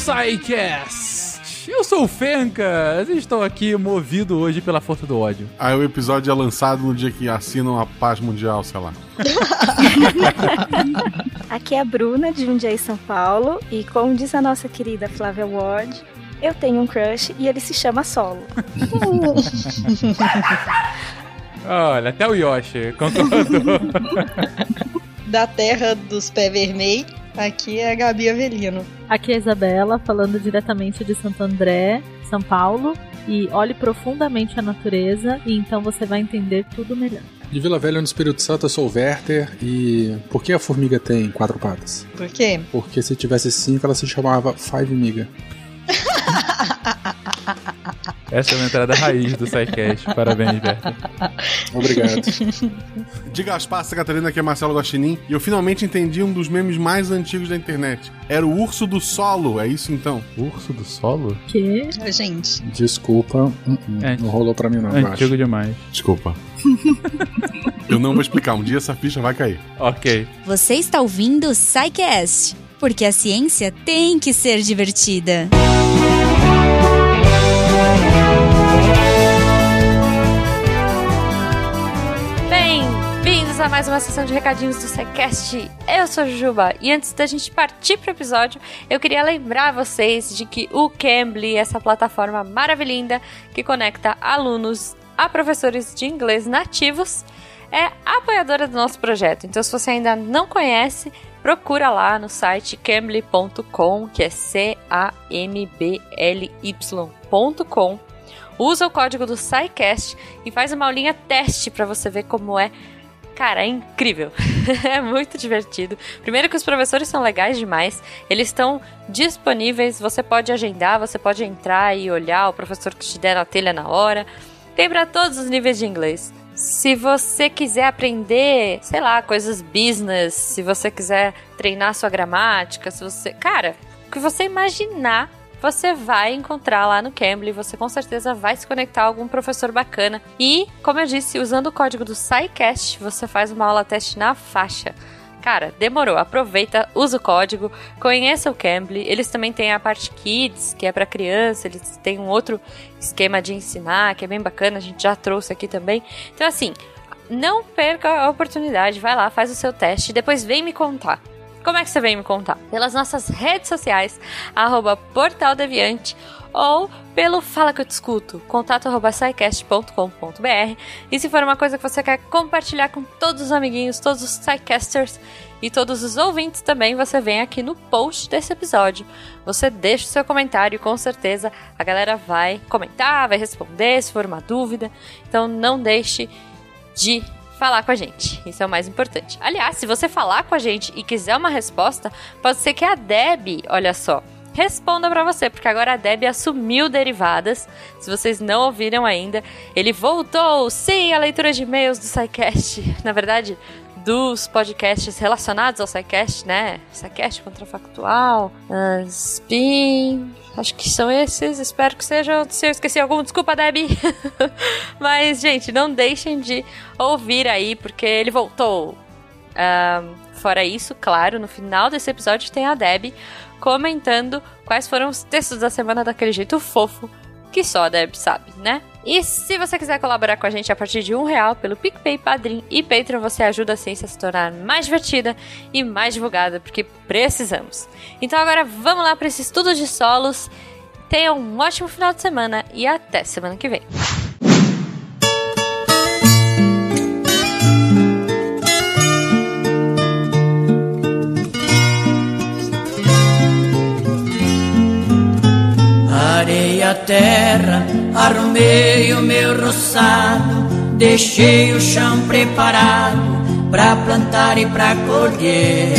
SciCast! Eu sou o Fencas e estou aqui movido hoje pela força do ódio. Aí o episódio é lançado no dia que assinam a paz mundial, sei lá. Aqui é a Bruna, de Jundiaí, São Paulo, e como diz a nossa querida Flávia Ward, eu tenho um crush e ele se chama Solo. Olha, até o Yoshi concordou. Da terra dos pés vermelhos, aqui é a Gabi Avelino. Aqui é a Isabela, falando diretamente de Santo André, São Paulo. E olhe profundamente a natureza e então você vai entender tudo melhor. De Vila Velha, no Espírito Santo, eu sou o Werther. E por que a formiga tem quatro patas? Por quê? Porque se tivesse cinco, ela se chamava Five Miga. Essa é uma entrada raiz do SciCast. Parabéns, Berta. Obrigado. De Gaspar, Santa Catarina, aqui é Marcelo Guaxinim. E eu finalmente entendi um dos memes mais antigos da internet. Era o urso do solo, é isso então? Urso do solo? Que? Gente, Desculpa, hum, hum, É. não rolou pra mim não, eu Antigo acho. demais. Desculpa. eu não vou explicar, um dia essa ficha vai cair. Ok. Você está ouvindo o SciCast, porque a ciência tem que ser divertida. Bem-vindos a mais uma sessão de recadinhos do SciCast. Eu sou a Jujuba e antes da gente partir pro episódio, eu queria lembrar vocês de que o Cambly, essa plataforma maravilhosa que conecta alunos a professores de inglês nativos, é apoiadora do nosso projeto. Então, se você ainda não conhece, procura lá no site cambly.com, que é C-A-M-B-L-Y.com. Usa o código do SciCast e faz uma aulinha teste para você ver como é. Cara, é incrível. é muito divertido. Primeiro que os professores são legais demais. Eles estão disponíveis, você pode agendar, você pode entrar e olhar o professor que te der na telha na hora. Tem para todos os níveis de inglês. Se você quiser aprender, sei lá, coisas business, se você quiser treinar sua gramática, se você, cara, o que você imaginar, você vai encontrar lá no Cambly, você com certeza vai se conectar a algum professor bacana. E, como eu disse, usando o código do SciCast, você faz uma aula teste na faixa. Cara, demorou. Aproveita, usa o código, conheça o Cambly. Eles também têm a parte Kids, que é para criança. Eles têm um outro esquema de ensinar, que é bem bacana. A gente já trouxe aqui também. Então, assim, não perca a oportunidade. Vai lá, faz o seu teste e depois vem me contar. Como é que você vem me contar? Pelas nossas redes sociais, arroba Portal Deviante ou pelo Fala que eu te escuto, contato arroba scicast.com.br. E se for uma coisa que você quer compartilhar com todos os amiguinhos, todos os Psycasters e todos os ouvintes também, você vem aqui no post desse episódio. Você deixa o seu comentário e com certeza a galera vai comentar, vai responder se for uma dúvida. Então não deixe de falar com a gente. Isso é o mais importante. Aliás, se você falar com a gente e quiser uma resposta, pode ser que a Deb, olha só, responda pra você, porque agora a Deb assumiu derivadas. Se vocês não ouviram ainda, ele voltou. Sim, a leitura de e-mails do SciCast. Na verdade, dos podcasts relacionados ao SciCast, né? SciCast Contrafactual, Spin. Acho que são esses. Espero que sejam. Se eu esqueci algum, desculpa, Debbie. Mas, gente, não deixem de ouvir aí, porque ele voltou. Ahn, fora isso, claro, no final desse episódio tem a Deb comentando quais foram os textos da semana daquele jeito fofo que só a Deb sabe, né? E se você quiser colaborar com a gente a partir de um real pelo PicPay, Padrim e Patreon, você ajuda a ciência a se tornar mais divertida e mais divulgada, porque precisamos. Então agora vamos lá para esse estudo de solos. Tenha um ótimo final de semana e até semana que vem. Areia, terra, arrumei o meu roçado, deixei o chão preparado pra plantar e pra colher.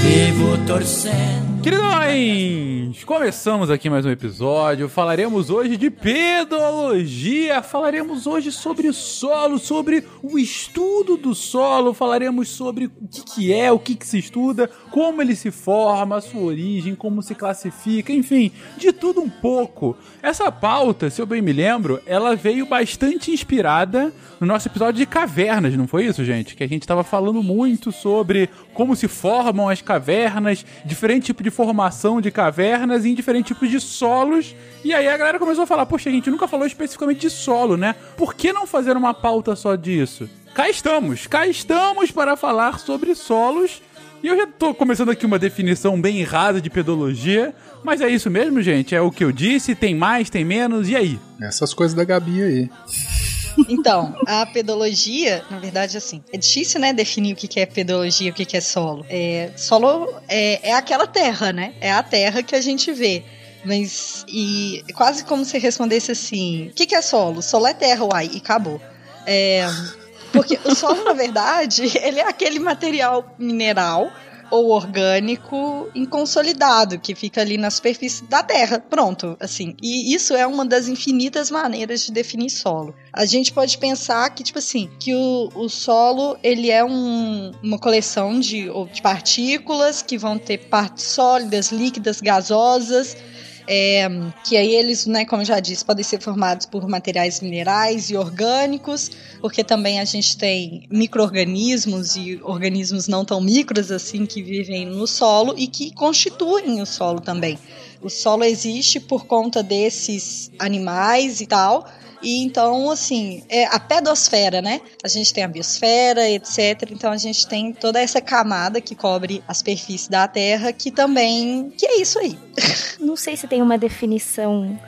Vivo torcendo. Queridões, começamos aqui mais um episódio. Falaremos hoje de pedologia. Falaremos hoje sobre solo, sobre o estudo do solo. Falaremos sobre o que, que é, o que, que se estuda, como ele se forma, a sua origem, como se classifica, enfim, de tudo um pouco. Essa pauta, se eu bem me lembro, ela veio bastante inspirada no nosso episódio de cavernas, não foi isso, gente? Que a gente estava falando muito sobre como se formam as cavernas, diferente tipo de formação de cavernas em diferentes tipos de solos. E aí a galera começou a falar: Poxa, a gente nunca falou especificamente de solo, né? Por que não fazer uma pauta só disso? Cá estamos, cá estamos para falar sobre solos. E eu já tô começando aqui uma definição bem errada de pedologia, mas é isso mesmo, gente? É o que eu disse, tem mais, tem menos, e aí? Essas coisas da Gabi aí. Então, a pedologia, na verdade, assim, é difícil, né, definir o que é pedologia, o que é solo. É, solo é, é aquela terra, né? É a terra que a gente vê. Mas, e quase como se respondesse assim: o que, que é solo? Solo é terra, uai, e acabou. É, porque o solo, na verdade, ele é aquele material mineral ou orgânico inconsolidado que fica ali na superfície da terra. Pronto, assim. E isso é uma das infinitas maneiras de definir solo. A gente pode pensar que, tipo assim, que o, o solo ele é um, uma coleção de, de partículas que vão ter partes sólidas, líquidas, gasosas é, que aí eles, né, como já disse, podem ser formados por materiais minerais e orgânicos, porque também a gente tem micro-organismos e organismos não tão micros assim que vivem no solo e que constituem o solo também. O solo existe por conta desses animais e tal, e então, assim, é a pedosfera, né? A gente tem a biosfera, etc. Então a gente tem toda essa camada que cobre a superfície da Terra, que também. que é isso aí. Não sei se tem uma definição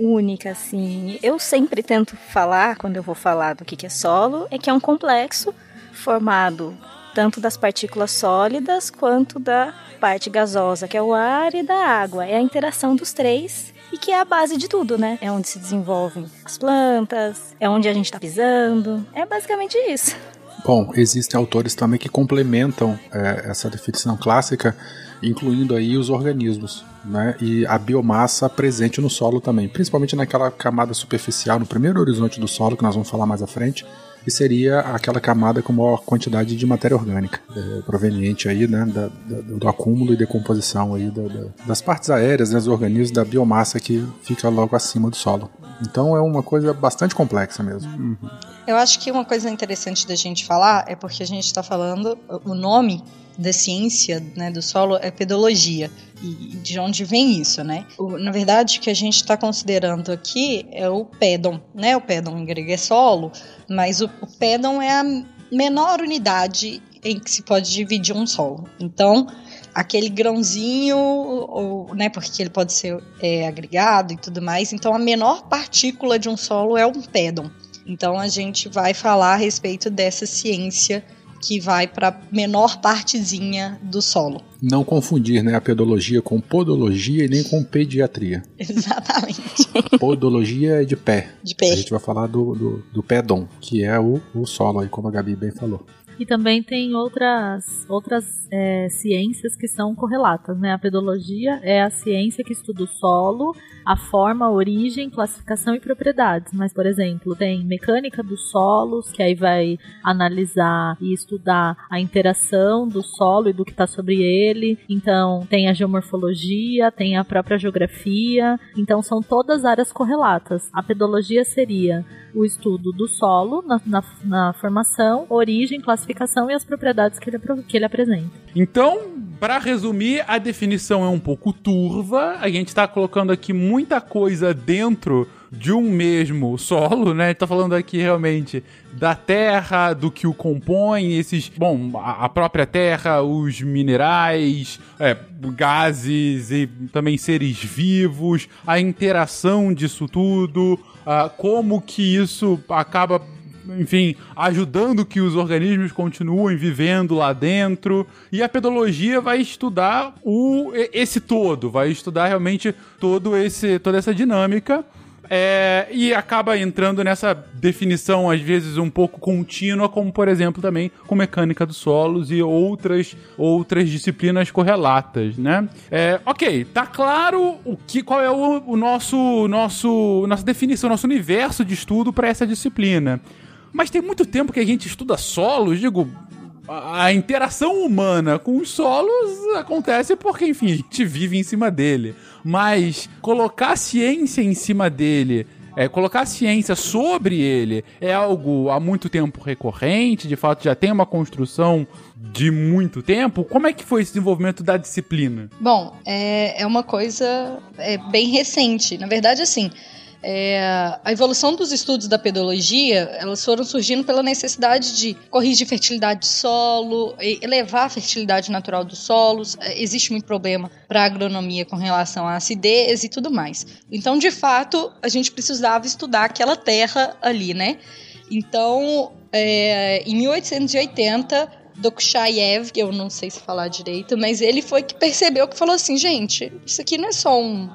única, assim. Eu sempre tento falar, quando eu vou falar do que é solo, é que é um complexo formado tanto das partículas sólidas quanto da parte gasosa, que é o ar, e da água. É a interação dos três e que é a base de tudo, né? É onde se desenvolvem as plantas, é onde a gente tá pisando. É basicamente isso. Bom, existem autores também que complementam é, essa definição clássica, incluindo aí os organismos, né? E a biomassa presente no solo também, principalmente naquela camada superficial, no primeiro horizonte do solo, que nós vamos falar mais à frente, que seria aquela camada com maior quantidade de matéria orgânica, é, proveniente aí, né, da, da, do acúmulo e decomposição aí da, das partes aéreas, né, dos organismos, da biomassa que fica logo acima do solo. Então é uma coisa bastante complexa mesmo. Uhum. Eu acho que uma coisa interessante da gente falar é porque a gente está falando, o nome da ciência né, do solo é pedologia. E de onde vem isso, né? O, na verdade, o que a gente está considerando aqui é o pedon, né? O pedon em grego é solo, mas o, o pedon é a menor unidade em que se pode dividir um solo. Então, aquele grãozinho, ou, né, porque ele pode ser é, agregado e tudo mais. Então, a menor partícula de um solo é um pedon. Então, a gente vai falar a respeito dessa ciência que vai para menor partezinha do solo. Não confundir né, a pedologia com podologia e nem com pediatria. Exatamente. Podologia é de pé. De pé. A gente vai falar do, do, do pedon, que é o, o solo, aí, como a Gabi bem falou. E também tem outras, outras é, ciências que são correlatas, né? A pedologia é a ciência que estuda o solo, a forma, a origem, classificação e propriedades. Mas, por exemplo, tem mecânica dos solos, que aí vai analisar e estudar a interação do solo e do que está sobre ele. Então, tem a geomorfologia, tem a própria geografia. Então, são todas áreas correlatas. A pedologia seria o estudo do solo na, na, na formação, origem, classificação e as propriedades que ele, que ele apresenta. Então, para resumir, a definição é um pouco turva. A gente está colocando aqui muita coisa dentro de um mesmo solo, né? Tá falando aqui realmente da terra, do que o compõe, esses, bom, a própria terra, os minerais, é, gases e também seres vivos, a interação disso tudo, uh, como que isso acaba enfim, ajudando que os organismos continuem vivendo lá dentro. E a pedologia vai estudar o, esse todo, vai estudar realmente todo esse, toda essa dinâmica. É, e acaba entrando nessa definição, às vezes, um pouco contínua, como, por exemplo, também com mecânica dos solos e outras, outras disciplinas correlatas, né? É, ok, tá claro o que, qual é o, o nosso, nosso, nossa definição, nosso universo de estudo para essa disciplina. Mas tem muito tempo que a gente estuda solos, digo, a interação humana com os solos acontece porque, enfim, a gente vive em cima dele. Mas colocar a ciência em cima dele é, colocar a ciência sobre ele é algo há muito tempo recorrente, de fato já tem uma construção de muito tempo. Como é que foi esse desenvolvimento da disciplina? Bom, é, é uma coisa é, bem recente. Na verdade, assim, é, a evolução dos estudos da pedologia, elas foram surgindo pela necessidade de corrigir fertilidade de solo, elevar a fertilidade natural dos solos. É, existe muito problema para a agronomia com relação à acidez e tudo mais. Então, de fato, a gente precisava estudar aquela terra ali, né? Então, é, em 1880, Dokshayev, que eu não sei se falar direito, mas ele foi que percebeu que falou assim, gente, isso aqui não é só um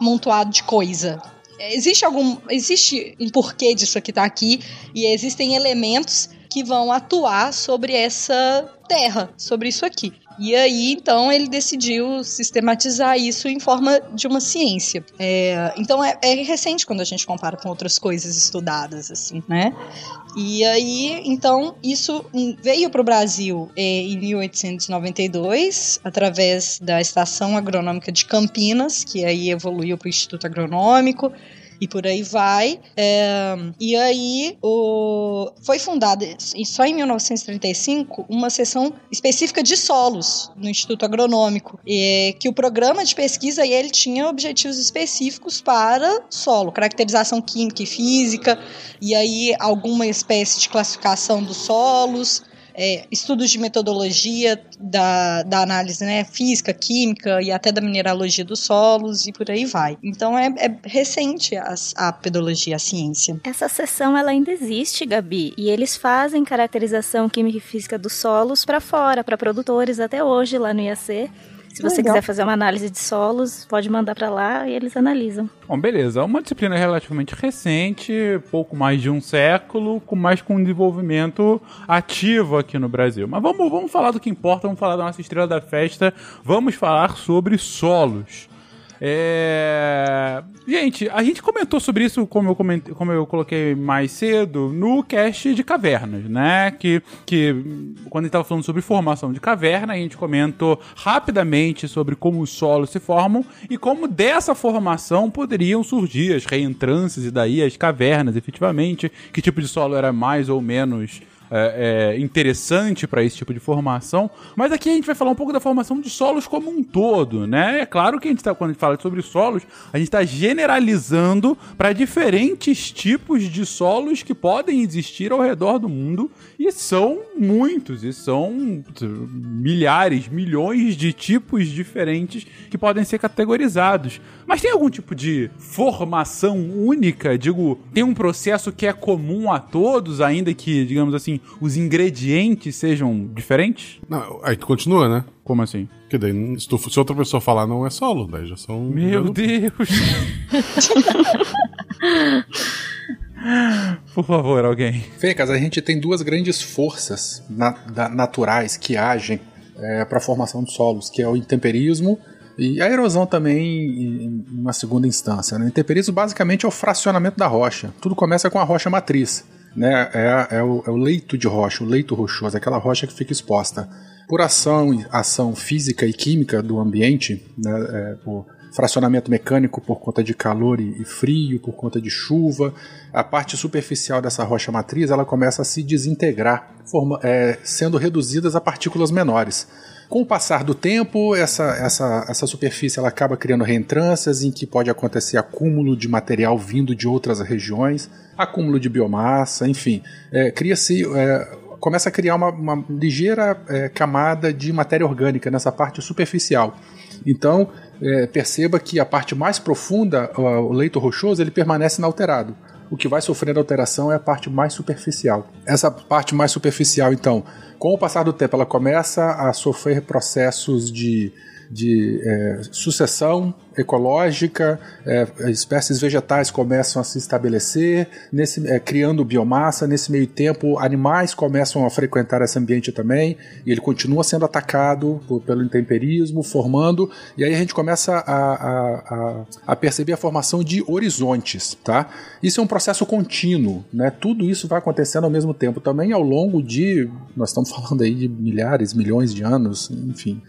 montoado de coisa existe algum. Existe um porquê disso aqui tá aqui e existem elementos que vão atuar sobre essa terra, sobre isso aqui. E aí, então, ele decidiu sistematizar isso em forma de uma ciência. É, então, é, é, recente quando a gente compara com outras coisas estudadas, assim, né? E aí, então, isso veio para o Brasil é, em 1892, através da Estação Agronômica de Campinas, que aí evoluiu para o Instituto Agronômico e por aí vai. É, e aí o, foi fundada só em 1935 uma seção específica de solos no Instituto Agronômico, e, que o programa de pesquisa ele tinha objetivos específicos para solo, caracterização química e física, e aí alguma espécie de classificação dos solos é, estudos de metodologia da, da análise né, física, química e até da mineralogia dos solos e por aí vai. Então é, é recente a, a pedologia, a ciência. Essa seção ela ainda existe, Gabi, e eles fazem caracterização química e física dos solos para fora, para produtores até hoje lá no IAC. Se você Legal. quiser fazer uma análise de solos, pode mandar para lá e eles analisam. Bom, beleza. Uma disciplina relativamente recente, pouco mais de um século, com mais com um desenvolvimento ativo aqui no Brasil. Mas vamos, vamos falar do que importa, vamos falar da nossa estrela da festa, vamos falar sobre solos. É... Gente, a gente comentou sobre isso, como eu, comentei, como eu coloquei mais cedo, no cast de cavernas, né? Que, que quando a gente estava falando sobre formação de caverna, a gente comentou rapidamente sobre como os solos se formam e como dessa formação poderiam surgir as reentrâncias e daí as cavernas, efetivamente, que tipo de solo era mais ou menos é, é, interessante para esse tipo de formação. Mas aqui a gente vai falar um pouco da formação de solos como um todo, né? É claro que a gente tá, quando a gente fala sobre solos, a gente está generalizando para diferentes tipos de solos que podem existir ao redor do mundo e são muitos, e são milhares, milhões de tipos diferentes que podem ser categorizados. Mas tem algum tipo de formação única? Digo, tem um processo que é comum a todos, ainda que, digamos assim, os ingredientes sejam diferentes? Não, aí continua, né? Como assim? Porque daí, se, tu, se outra pessoa falar, não é solo, daí já são. Meu Deus! Por favor, alguém. Fecas, a gente tem duas grandes forças na, da, naturais que agem é, para a formação de solos, que é o intemperismo e a erosão também em uma segunda instância. Né? O intemperismo basicamente é o fracionamento da rocha. Tudo começa com a rocha matriz. Né? É, é, o, é o leito de rocha, o leito rochoso, aquela rocha que fica exposta. Por ação, ação física e química do ambiente, né? É, por fracionamento mecânico por conta de calor e frio, por conta de chuva, a parte superficial dessa rocha matriz ela começa a se desintegrar, forma, é, sendo reduzidas a partículas menores. Com o passar do tempo, essa, essa, essa superfície ela acaba criando reentrâncias em que pode acontecer acúmulo de material vindo de outras regiões, acúmulo de biomassa, enfim. É, Cria-se. É, começa a criar uma, uma ligeira é, camada de matéria orgânica nessa parte superficial. Então, é, perceba que a parte mais profunda, o leito rochoso, ele permanece inalterado. O que vai sofrendo alteração é a parte mais superficial. Essa parte mais superficial, então, com o passar do tempo, ela começa a sofrer processos de de é, sucessão ecológica, é, espécies vegetais começam a se estabelecer, nesse, é, criando biomassa. Nesse meio tempo, animais começam a frequentar esse ambiente também, e ele continua sendo atacado por, pelo intemperismo, formando, e aí a gente começa a, a, a, perceber a formação de horizontes. Tá? Isso é um processo contínuo, né? tudo isso vai acontecendo ao mesmo tempo também ao longo de, nós estamos falando aí de milhares, milhões de anos, enfim.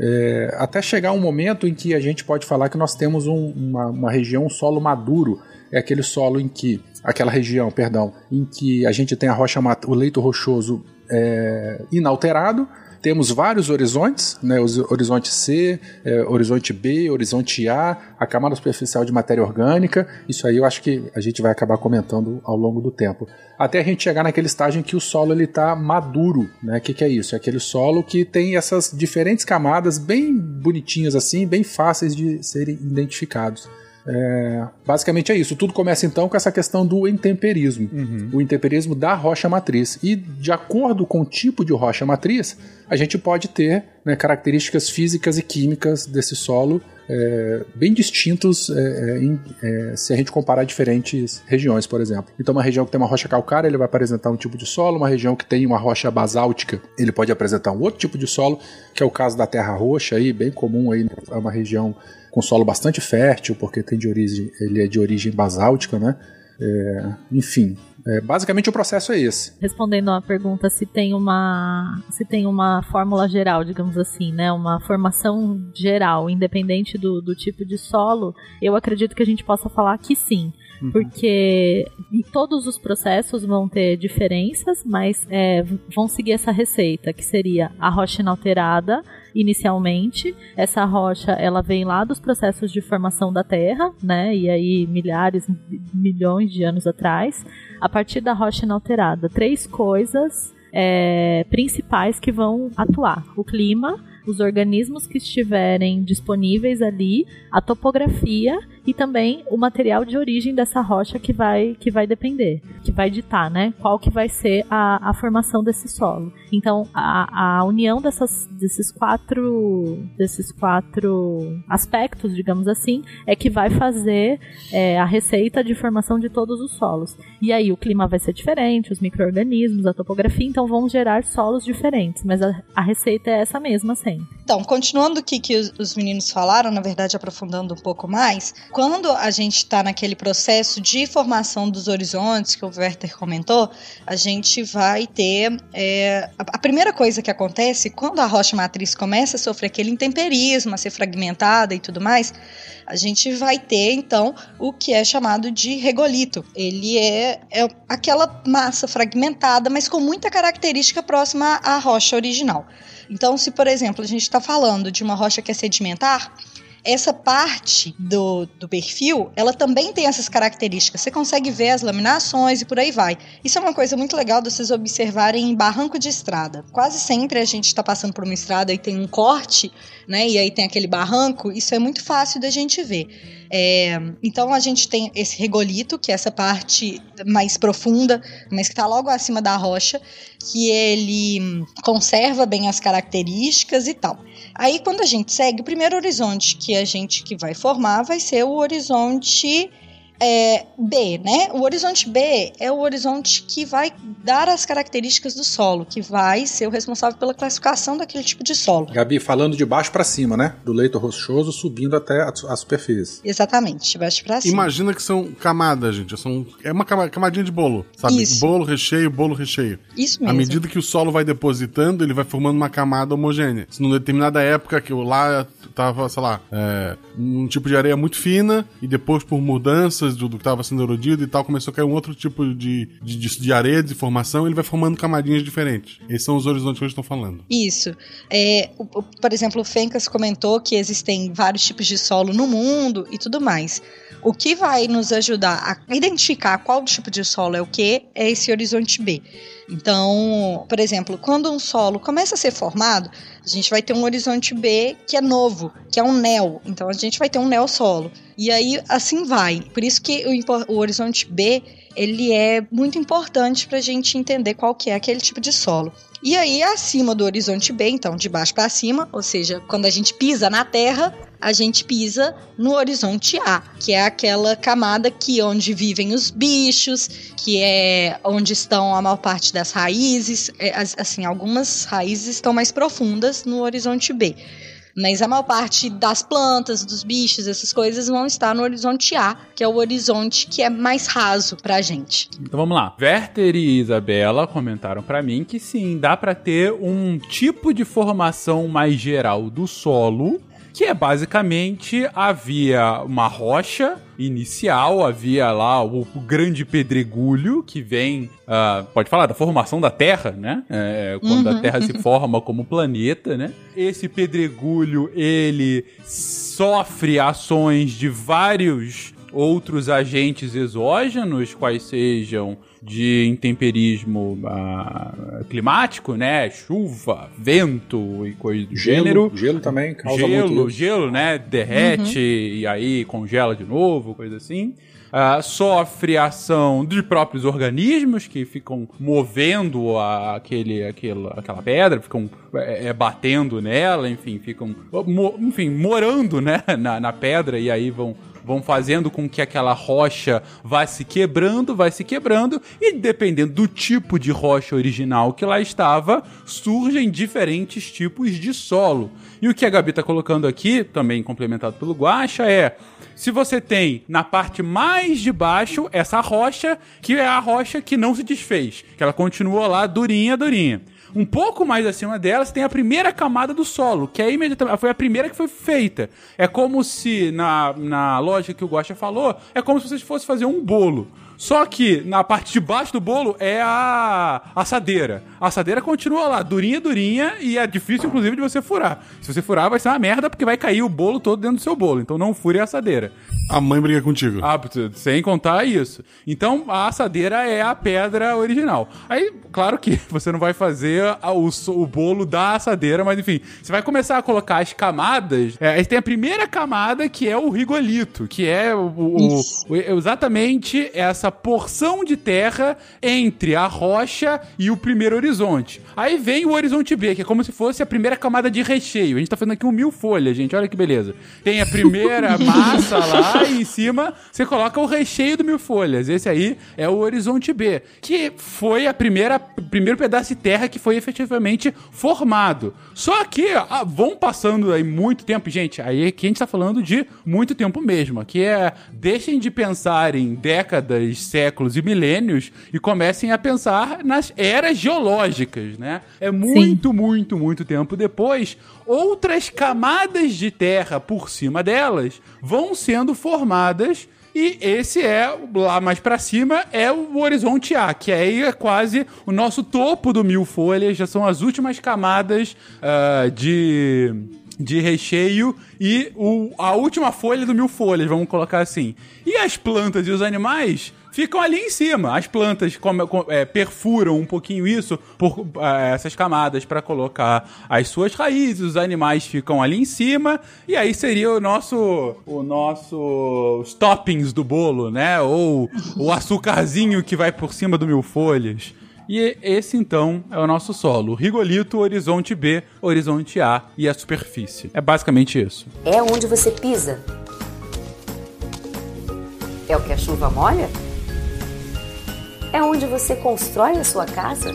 É, até chegar um momento em que a gente pode falar que nós temos um, uma, uma região, um solo maduro, é aquele solo em que, aquela região, perdão, em que a gente tem a rocha, o leito rochoso é, inalterado, temos vários horizontes, né? O horizonte C, é, horizonte B, horizonte A, a camada superficial de matéria orgânica. Isso aí eu acho que a gente vai acabar comentando ao longo do tempo. Até a gente chegar naquele estágio em que o solo ele está maduro, né? O que, que é isso? É aquele solo que tem essas diferentes camadas bem bonitinhas assim, bem fáceis de serem identificados. É, basicamente é isso. Tudo começa então com essa questão do intemperismo. Uhum. O intemperismo da rocha matriz. E de acordo com o tipo de rocha matriz, a gente pode ter né, características físicas e químicas desse solo é, bem distintos é, é em, é, se a gente comparar diferentes regiões, por exemplo. Então, uma região que tem uma rocha calcária, ele vai apresentar um tipo de solo, uma região que tem uma rocha basáltica, ele pode apresentar um outro tipo de solo, que é o caso da terra roxa, aí, bem comum aí, é uma região com solo bastante fértil, porque tem de origem, ele é de origem basáltica, né? É, enfim, é, basicamente o processo é esse. Respondendo à pergunta se tem uma se tem uma fórmula geral, digamos assim, né, uma formação geral, independente do, do tipo de solo, eu acredito que a gente possa falar que sim. Uhum. Porque todos os processos vão ter diferenças, mas é, vão seguir essa receita, que seria a rocha inalterada, inicialmente. Essa rocha, ela vem lá dos processos de formação da Terra, né? E aí milhares, milhões de anos atrás. A partir da rocha inalterada, três coisas é, principais que vão atuar: o clima, os organismos que estiverem disponíveis ali, a topografia e também o material de origem dessa rocha que vai, que vai depender, que vai ditar, né? Qual que vai ser a, a formação desse solo. Então, a, a união dessas, desses quatro desses quatro aspectos, digamos assim, é que vai fazer é, a receita de formação de todos os solos. E aí o clima vai ser diferente, os micro-organismos, a topografia, então vão gerar solos diferentes, mas a, a receita é essa mesma sempre. Então, continuando o que, que os, os meninos falaram, na verdade aprofundando um pouco mais, quando a gente está naquele processo de formação dos horizontes que o Werther comentou, a gente vai ter. É, a, primeira coisa que acontece quando a rocha matriz começa a sofrer aquele intemperismo, a ser fragmentada e tudo mais, a gente vai ter então o que é chamado de regolito. Ele é, é aquela massa fragmentada, mas com muita característica próxima à rocha original. Então, se por exemplo a gente está falando de uma rocha que é sedimentar, essa parte do, do perfil, ela também tem essas características. Você consegue ver as laminações e por aí vai. Isso é uma coisa muito legal de vocês observarem em barranco de estrada. Quase sempre a gente está passando por uma estrada e tem um corte, né? E aí tem aquele barranco. Isso é muito fácil da gente ver. É, então a gente tem esse regolito, que é essa parte mais profunda, mas que está logo acima da rocha, que ele conserva bem as características e tal. Aí quando a gente segue, o primeiro horizonte que a gente que vai formar vai ser o horizonte é, B, né? O horizonte B é o horizonte que vai dar as características do solo, que vai ser o responsável pela classificação daquele tipo de solo. Gabi, falando de baixo para cima, né? Do leito rochoso subindo até a, a superfície. Exatamente, de baixo para cima. Imagina que são camadas, gente. São, é uma camadinha de bolo, sabe? Isso. Bolo, recheio, bolo, recheio. Isso mesmo. À medida que o solo vai depositando, ele vai formando uma camada homogênea. Se numa determinada época que lá tava, sei lá, é, um tipo de areia muito fina e depois por mudanças do, do que estava sendo erodido e tal, começou a cair um outro tipo de, de, de, de areia, de formação, ele vai formando camadinhas diferentes. Esses são os horizontes que eles estão falando. Isso. É, o, o, por exemplo, o Fencas comentou que existem vários tipos de solo no mundo e tudo mais. O que vai nos ajudar a identificar qual tipo de solo é o que é esse horizonte B. Então, por exemplo, quando um solo começa a ser formado, a gente vai ter um horizonte B que é novo, que é um neo. Então, a gente vai ter um neo solo. E aí, assim vai. Por isso que o, o horizonte B ele é muito importante para a gente entender qual que é aquele tipo de solo. E aí, acima do horizonte B, então de baixo para cima, ou seja, quando a gente pisa na Terra, a gente pisa no horizonte A, que é aquela camada que onde vivem os bichos, que é onde estão a maior parte das raízes, é, assim, algumas raízes estão mais profundas no horizonte B. Mas a maior parte das plantas, dos bichos, essas coisas vão estar no horizonte A, que é o horizonte que é mais raso pra gente. Então vamos lá. Werther e Isabela comentaram para mim que sim, dá para ter um tipo de formação mais geral do solo que é basicamente havia uma rocha inicial, havia lá o, o grande pedregulho que vem, uh, pode falar, da formação da Terra, né? É, quando uhum. a Terra se forma como planeta, né? Esse pedregulho, ele sofre ações de vários outros agentes exógenos, quais sejam de intemperismo uh, climático, né? Chuva, vento e coisa do gelo, gênero. Gelo também causa gelo, muito Gelo, né? Derrete uhum. e aí congela de novo, coisa assim. Uh, sofre ação de próprios organismos que ficam movendo a, aquele, aquele, aquela pedra, ficam é, é, batendo nela, enfim, ficam, mo, enfim, morando né, na, na pedra e aí vão vão fazendo com que aquela rocha vá se quebrando, vai se quebrando, e dependendo do tipo de rocha original que lá estava, surgem diferentes tipos de solo. E o que a Gabi está colocando aqui, também complementado pelo Guacha, é se você tem na parte mais de baixo essa rocha, que é a rocha que não se desfez, que ela continua lá durinha, durinha. Um pouco mais acima dela, você tem a primeira camada do solo, que é imediatamente. Foi a primeira que foi feita. É como se, na, na lógica que o Guacha falou, é como se você fosse fazer um bolo. Só que na parte de baixo do bolo é a assadeira. A assadeira continua lá, durinha, durinha, e é difícil, inclusive, de você furar. Se você furar, vai ser uma merda, porque vai cair o bolo todo dentro do seu bolo. Então não fure a assadeira. A mãe briga contigo. Ah, sem contar isso. Então a assadeira é a pedra original. Aí, claro que você não vai fazer o, o bolo da assadeira, mas enfim, você vai começar a colocar as camadas. É, aí tem a primeira camada que é o rigolito, que é o, o, o exatamente essa essa porção de terra entre a rocha e o primeiro horizonte. Aí vem o horizonte B, que é como se fosse a primeira camada de recheio. A gente tá fazendo aqui um mil folhas, gente. Olha que beleza. Tem a primeira massa lá e em cima você coloca o recheio do mil folhas. Esse aí é o horizonte B, que foi a primeira primeiro pedaço de terra que foi efetivamente formado. Só que ah, vão passando aí muito tempo, gente. Aí aqui a gente tá falando de muito tempo mesmo. Aqui é deixem de pensar em décadas séculos e milênios e comecem a pensar nas eras geológicas, né? É muito, Sim. muito, muito tempo depois, outras camadas de terra por cima delas vão sendo formadas e esse é, lá mais para cima, é o horizonte A, que aí é quase o nosso topo do mil folhas, já são as últimas camadas uh, de de recheio e o, a última folha do mil folhas, vamos colocar assim. E as plantas e os animais ficam ali em cima. As plantas é, perfuram um pouquinho isso por é, essas camadas para colocar as suas raízes. Os animais ficam ali em cima e aí seria o nosso o nosso os toppings do bolo, né? Ou o açucarzinho que vai por cima do mil folhas. E esse então é o nosso solo: rigolito, horizonte B, horizonte A e a superfície. É basicamente isso. É onde você pisa. É o que a chuva molha? É onde você constrói a sua casa?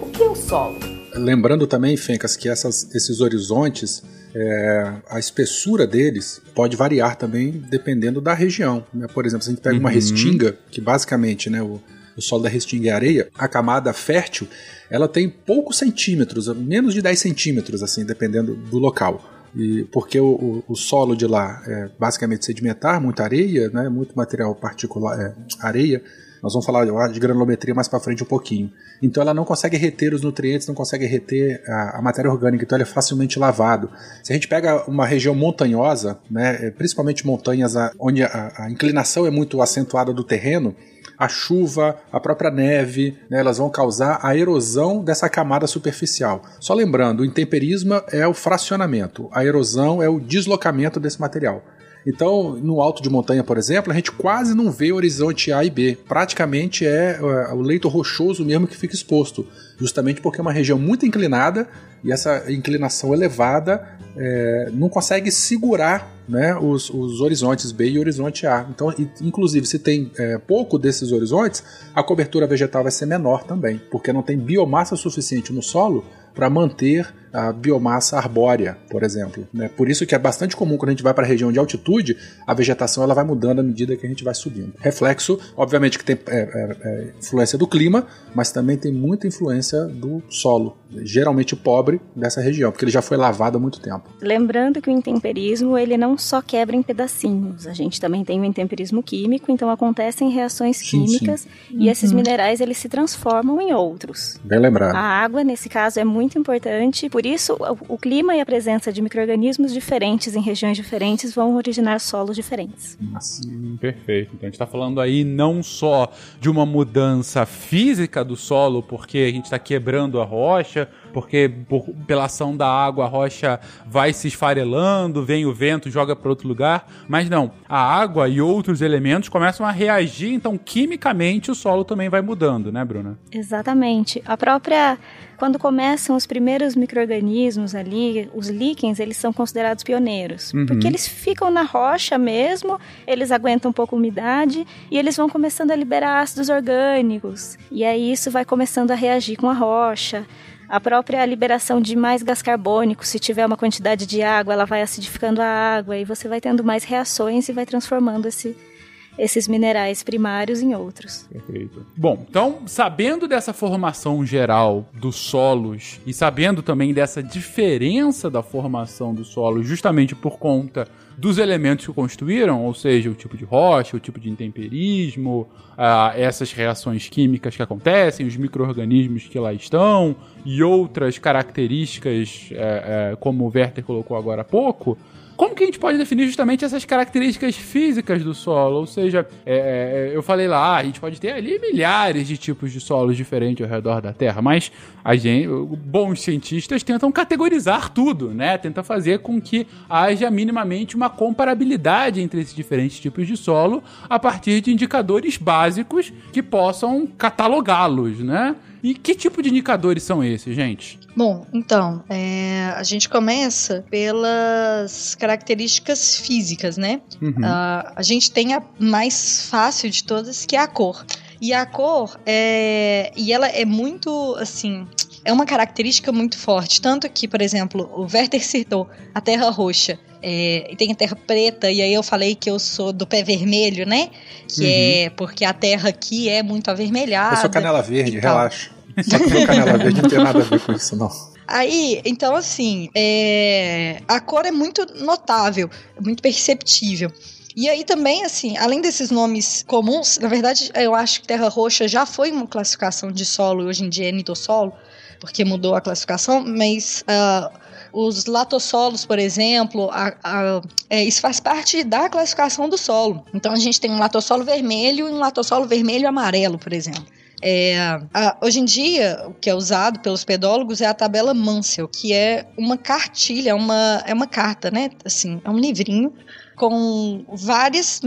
O que é o solo? Lembrando também, Fencas, que essas, esses horizontes, é, a espessura deles pode variar também dependendo da região. Né? Por exemplo, se a gente pega uhum. uma restinga, que basicamente né, o, o solo da restinga é areia, a camada fértil ela tem poucos centímetros, menos de 10 centímetros, assim, dependendo do local. E porque o, o, o, solo de lá é basicamente sedimentar, muita areia, né, muito material particular, é, areia. Nós vamos falar de granulometria mais para frente um pouquinho. Então ela não consegue reter os nutrientes, não consegue reter a, a, matéria orgânica, então ele é facilmente lavado. Se a gente pega uma região montanhosa, né, é, principalmente montanhas onde a, a inclinação é muito acentuada do terreno, a chuva, a própria neve, né, elas vão causar a erosão dessa camada superficial. Só lembrando, o intemperismo é o fracionamento, a erosão é o deslocamento desse material. Então, no alto de montanha, por exemplo, a gente quase não vê horizonte A e B. Praticamente é, é o leito rochoso mesmo que fica exposto, justamente porque é uma região muito inclinada e essa inclinação elevada é, não consegue segurar né, os, os, horizontes B e horizonte A. Então, inclusive, se tem é, pouco desses horizontes, a cobertura vegetal vai ser menor também, porque não tem biomassa suficiente no solo para manter a biomassa arbórea, por exemplo. Né? Por isso que é bastante comum quando a gente vai para a região de altitude, a vegetação ela vai mudando à medida que a gente vai subindo. Reflexo, obviamente, que tem é, é, é, influência do clima, mas também tem muita influência do solo, geralmente pobre dessa região, porque ele já foi lavado há muito tempo. Lembrando que o intemperismo ele não só quebra em pedacinhos, a gente também tem o intemperismo químico, então acontecem reações Sim, químicas sim. e esses minerais eles se transformam em outros. Bem lembrado. A água, nesse caso, é muito importante, por isso o, o clima e a presença de micro-organismos diferentes em regiões diferentes vão originar solos diferentes. Hum, perfeito. Então a gente está falando aí não só de uma mudança física do solo, porque a gente está quebrando a rocha, porque por- pela ação da água a rocha vai se esfarelando, vem o vento, joga para outro lugar, mas não. A água e outros elementos começam a reagir, então quimicamente o solo também vai mudando, né, Bruna? Exatamente. A própria quando começam os primeiros micro-organismos ali, os líquens, eles são considerados pioneiros, Uhum. porque eles ficam na rocha mesmo, eles aguentam um pouco a umidade e eles vão começando a liberar ácidos orgânicos. E aí isso vai começando a reagir com a rocha. A própria liberação de mais gás carbônico, se tiver uma quantidade de água, ela vai acidificando a água e você vai tendo mais reações e vai transformando esse- esses minerais primários em outros. Perfeito. Bom, então, sabendo dessa formação geral dos solos e sabendo também dessa diferença da formação do solo justamente por conta dos elementos que o constituíram, ou seja, o tipo de rocha, o tipo de intemperismo, ah, essas reações químicas que acontecem, os micro-organismos que lá estão e outras características, eh, eh, como o Werther colocou agora há pouco, como que a gente pode definir justamente essas características físicas do solo? Ou seja, é, é, eu falei lá, a gente pode ter ali milhares de tipos de solos diferentes ao redor da Terra, mas a gente, bons cientistas tentam categorizar tudo, né? Tenta fazer com que haja minimamente uma comparabilidade entre esses diferentes tipos de solo a partir de indicadores básicos que possam catalogá-los, né? E que tipo de indicadores são esses, gente? Bom, então, é, a gente começa pelas características físicas, né? Uhum. Ah, a gente tem a mais fácil de todas, que é a cor. E a cor é. E ela é muito, assim. É uma característica muito forte. Tanto que, por exemplo, o Werther citou a terra roxa. É, e tem a terra preta, e aí eu falei que eu sou do pé vermelho, né? Que Uhum. é porque a terra aqui é muito avermelhada. Eu sou canela verde, relaxa. Só que canela verde não tem nada a ver com isso, não. Aí, então assim, é, a cor é muito notável, é muito perceptível. E aí também, assim, além desses nomes comuns, na verdade, eu acho que Terra Roxa já foi uma classificação de solo, hoje em dia é nitossolo, porque mudou a classificação, mas ah, os latossolos, por exemplo, a- a- é, isso faz parte da classificação do solo. Então a gente tem um latossolo vermelho e um latossolo vermelho amarelo, por exemplo. É, a- hoje em dia, o que é usado pelos pedólogos é a tabela Mansell, que é uma cartilha, é uma, é uma carta, né? Assim, é um livrinho com várias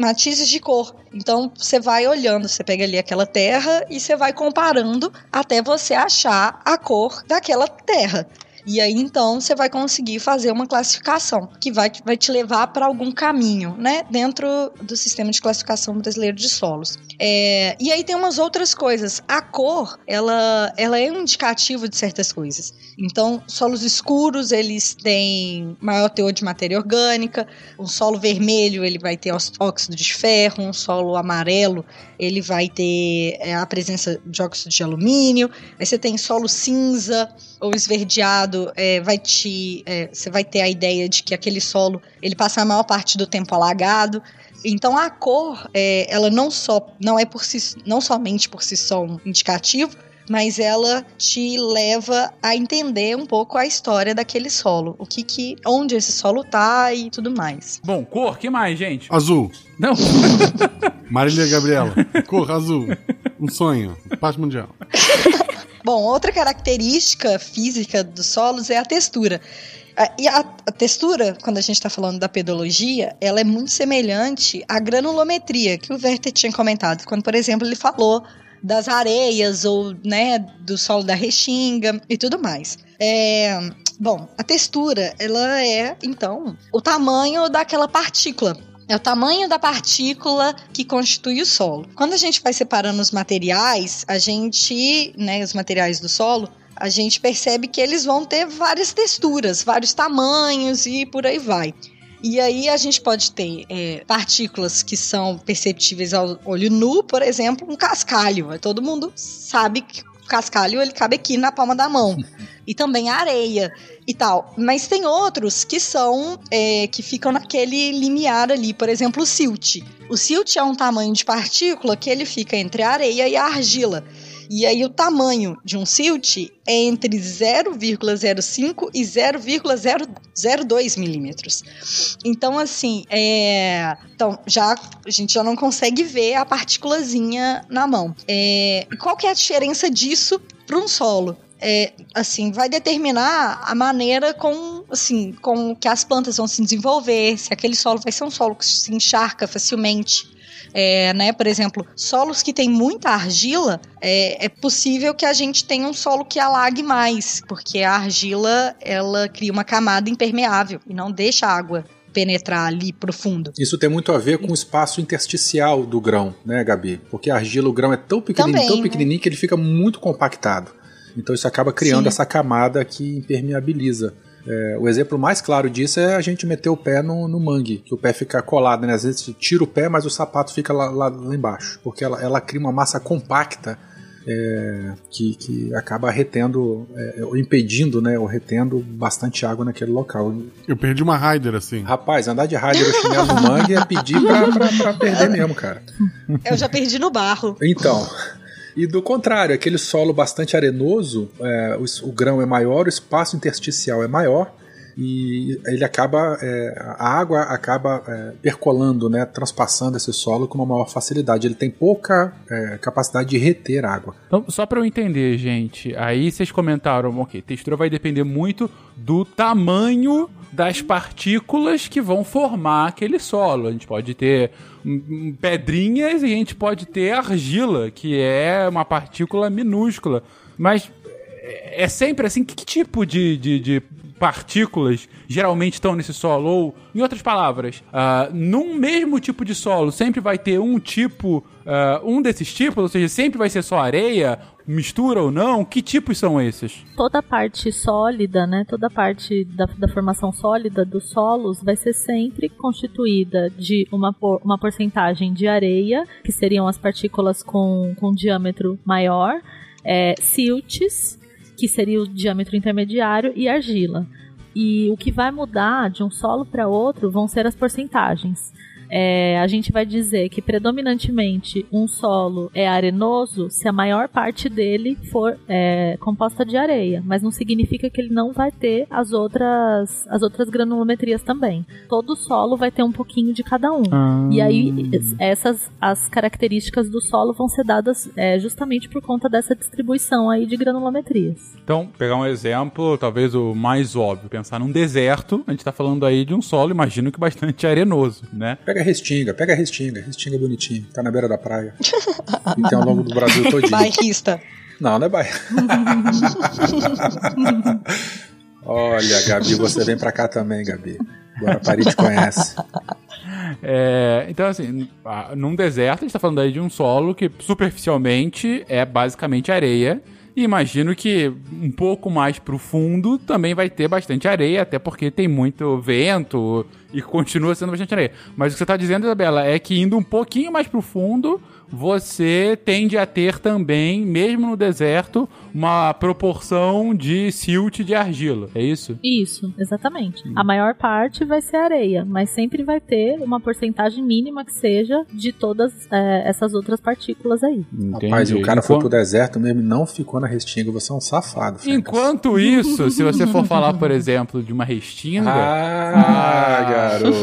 matizes de cor. Então você vai olhando, você pega ali aquela terra e você vai comparando até você achar a cor daquela terra. E aí então você vai conseguir fazer uma classificação que vai, vai te levar para algum caminho, né? Dentro do sistema de classificação brasileiro de solos. É, e aí tem umas outras coisas. A cor, ela, ela é um indicativo de certas coisas. Então, solos escuros, eles têm maior teor de matéria orgânica. Um solo vermelho, ele vai ter óxido de ferro. Um solo amarelo, ele vai ter é, a presença de óxido de alumínio. Aí você tem solo cinza ou esverdeado, é, vai te, é, você vai ter a ideia de que aquele solo ele passa a maior parte do tempo alagado. Então a cor, é, ela não só não é por si, não somente por si só um indicativo, mas ela te leva a entender um pouco a história daquele solo, o que que, onde esse solo tá e tudo mais. Bom, cor, que mais, gente? Azul. Não. Marília Gabriela. Cor azul. Um sonho. Paz mundial. Bom, outra característica física dos solos é a textura. E a, a textura, quando a gente está falando da pedologia, ela é muito semelhante à granulometria que o Werther tinha comentado. Quando, por exemplo, ele falou das areias ou né, do solo da restinga e tudo mais. É, bom, a textura, ela é, então, o tamanho daquela partícula. É o tamanho da partícula que constitui o solo. Quando a gente vai separando os materiais, a gente, né, os materiais do solo, a gente percebe que eles vão ter várias texturas, vários tamanhos e por aí vai. E aí a gente pode ter é, partículas que são perceptíveis ao olho nu, por exemplo, um cascalho. Todo mundo sabe que cascalho ele cabe aqui na palma da mão. E também a areia e tal. Mas tem outros que são é, que ficam naquele limiar ali, por exemplo, o silt. O silt é um tamanho de partícula que ele fica entre a areia e a argila. E aí o tamanho de um silt é entre 0,05 e 0,002 milímetros. Então, assim, é... então, já, a gente já não consegue ver a partículazinha na mão. É... Qual que é a diferença disso para um solo? É, assim, vai determinar a maneira com, assim, com que as plantas vão se desenvolver, se aquele solo vai ser um solo que se encharca facilmente, é, né? Por exemplo, solos que tem muita argila, é, é, possível que a gente tenha um solo que alague mais, porque a argila ela cria uma camada impermeável e não deixa a água penetrar ali profundo. Isso tem muito a ver com o espaço intersticial do grão, né, Gabi? Porque a argila, o grão é tão pequenininho, Também, tão pequenininho né? que ele fica muito compactado. Então isso acaba criando Sim. essa camada que impermeabiliza. É, o exemplo mais claro disso é a gente meter o pé no, no mangue, que o pé fica colado, né? Às vezes você tira o pé, mas o sapato fica lá, lá, lá embaixo, porque ela, ela cria uma massa compacta é, que, que acaba retendo, é, ou impedindo, né, ou retendo bastante água naquele local. Eu perdi uma Raider assim. Rapaz, andar de Raider ou chinelo no mangue é pedir pra, pra, pra perder mesmo, cara. Eu já perdi no barro. Então, e do contrário, aquele solo bastante arenoso, é, o, o, grão é maior, o espaço intersticial é maior e ele acaba, é, a água acaba é, percolando, né, transpassando esse solo com uma maior facilidade. Ele tem pouca é, capacidade de reter água. Então, só para eu entender, gente, aí vocês comentaram, ok, textura vai depender muito do tamanho das partículas que vão formar aquele solo. A gente pode ter pedrinhas e a gente pode ter argila, que é uma partícula minúscula. Mas é, é sempre assim, que, tipo de, de, de, partículas geralmente estão nesse solo? Ou, em outras palavras, uh, num mesmo tipo de solo sempre vai ter um tipo, uh, um desses tipos, ou seja, sempre vai ser só areia, mistura ou não? Que tipos são esses? Toda parte sólida, né? Toda parte da, da formação sólida dos solos vai ser sempre constituída de uma, uma porcentagem de areia, que seriam as partículas com, com diâmetro maior, é, siltes, que seria o diâmetro intermediário, e argila. E o que vai mudar de um solo para outro vão ser as porcentagens é, a gente vai dizer que predominantemente um solo é arenoso se a maior parte dele for é, composta de areia, mas não significa que ele não vai ter as outras, as outras granulometrias também. Todo solo vai ter um pouquinho de cada um. Ah. E aí essas as características do solo vão ser dadas é, justamente por conta dessa distribuição aí de granulometrias. Então, pegar um exemplo, talvez o mais óbvio, pensar num deserto, a gente está falando aí de um solo, imagino que bastante arenoso, né? Pega a Restinga, pega a Restinga. Restinga é bonitinho, tá na beira da praia. e tem ao longo do Brasil todinho. Bairrista. Não, não é bairro. Olha, Gabi, você vem pra cá também, Gabi. Guarapari te conhece. É, então, assim, num deserto, a gente tá falando aí de um solo que superficialmente é basicamente areia. E imagino que um pouco mais pro fundo também vai ter bastante areia, até porque tem muito vento e continua sendo bastante areia. Mas o que você está dizendo, Isabela, é que indo um pouquinho mais pro fundo, você tende a ter também, mesmo no deserto, uma proporção de silt de argila, é isso? Isso, exatamente. Hum. A maior parte vai ser areia, mas sempre vai ter uma porcentagem mínima que seja de todas é, essas outras partículas aí. Entendi. Rapaz, e o cara Enquanto... foi pro deserto mesmo e não ficou na restinga, você é um safado. Enquanto isso, se você for falar, por exemplo, de uma restinga... Ah, ah garoto!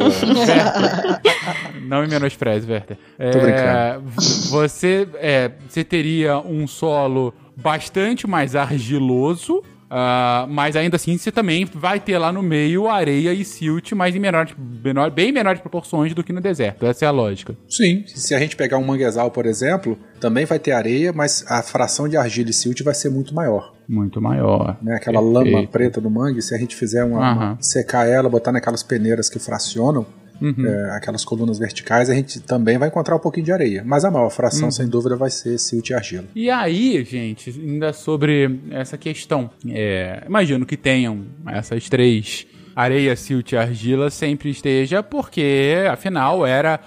não me menospreze, Werther. Tô é, brincando você, é, você teria um solo bastante mais argiloso, Uh, mas ainda assim você também vai ter lá no meio areia e silt, mas em menor, menor, bem menores proporções do que no deserto. Essa é a lógica. Sim. Se a gente pegar um manguezal, por exemplo, também vai ter areia, mas a fração de argila e silt vai ser muito maior. Muito maior. Né? Aquela Perfeito. lama preta do mangue, se a gente fizer uma, uma, secar ela, botar naquelas peneiras que fracionam, Uhum. é, aquelas colunas verticais, a gente também vai encontrar um pouquinho de areia. Mas a maior fração, Uhum. sem dúvida, vai ser silt e argila. E aí, gente, ainda sobre essa questão, é, imagino que tenham essas três, areia, silt e argila, sempre esteja, porque, afinal, era,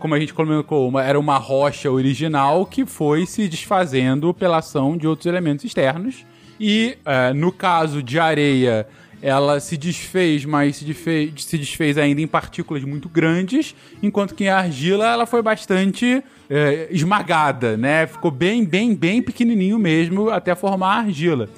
como a gente colocou, uma- era uma rocha original que foi se desfazendo pela ação de outros elementos externos. E, é, no caso de areia, ela se desfez, mas se desfez, se desfez ainda em partículas muito grandes, enquanto que a argila ela foi bastante é, esmagada, né? Ficou bem, bem, bem pequenininho mesmo até formar a argila.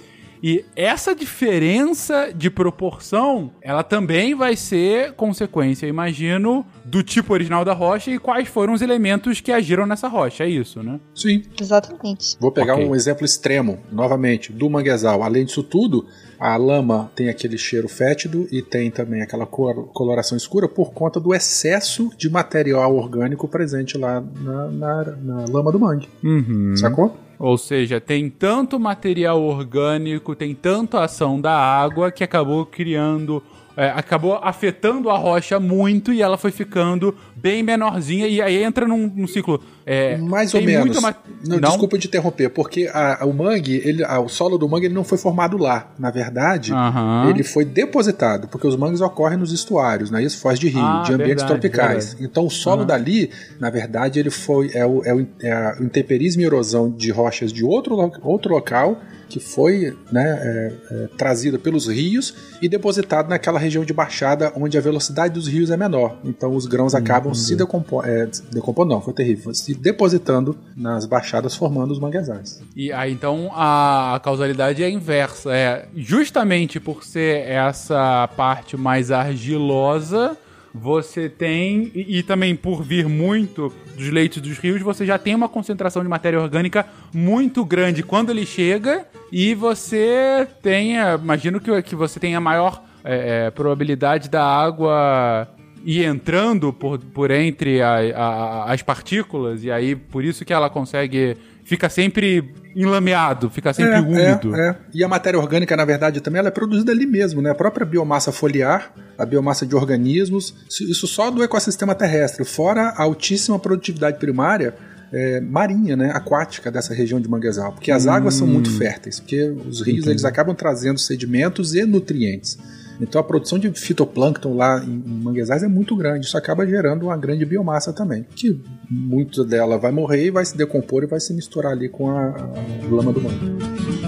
E essa diferença de proporção, ela também vai ser consequência, eu imagino, do tipo original da rocha e quais foram os elementos que agiram nessa rocha, é isso, né? Sim. Exatamente. Vou pegar Ok. um exemplo extremo, novamente, do manguezal. Além disso tudo, a lama tem aquele cheiro fétido e tem também aquela cor- coloração escura por conta do excesso de material orgânico presente lá na, na- na lama do mangue. Uhum. Sacou? Ou seja, tem tanto material orgânico, tem tanta ação da água que acabou criando. é, acabou afetando a rocha muito e ela foi ficando bem menorzinha e aí entra num, num ciclo. É, Mais ou menos. ma- Não, Desculpa de interromper, porque a- o mangue, ele, a- o solo do mangue ele não foi formado lá. Na verdade, ele foi depositado, porque os mangues ocorrem nos estuários, né? Isso foz de rio, Ah, de ambientes verdade, tropicais. verdade. Então o solo dali, na verdade, ele foi é o, é o, é a- o intemperismo e erosão de rochas de outro, outro local que foi né, é, é, trazido pelos rios e depositado naquela região de baixada onde a velocidade dos rios é menor. Então os grãos acabam se decompondo, é, decompondo não, foi terrível, se depositando nas baixadas formando os manguezais. E aí então a, causalidade é inversa. É justamente por ser essa parte mais argilosa, você tem. E, e também por vir muito dos leitos dos rios, você já tem uma concentração de matéria orgânica muito grande quando ele chega. E você tenha. Imagino que, que você tenha maior é, é, probabilidade da água ir entrando por, por entre a- a- as partículas, e aí por isso que ela consegue. Fica sempre enlameado, fica sempre É, úmido. é, é. E a matéria orgânica, na verdade, também ela é produzida ali mesmo, né? A própria biomassa foliar, a biomassa de organismos, isso só do ecossistema terrestre, fora a altíssima produtividade primária é, marinha, né? Aquática dessa região de manguezal. Porque as águas são muito férteis, porque os rios eles acabam trazendo sedimentos e nutrientes. Então a produção de fitoplâncton lá em manguezais é muito grande. Isso acaba gerando uma grande biomassa também. Que muito dela vai morrer e vai se decompor e vai se misturar ali com a, a lama do mangue.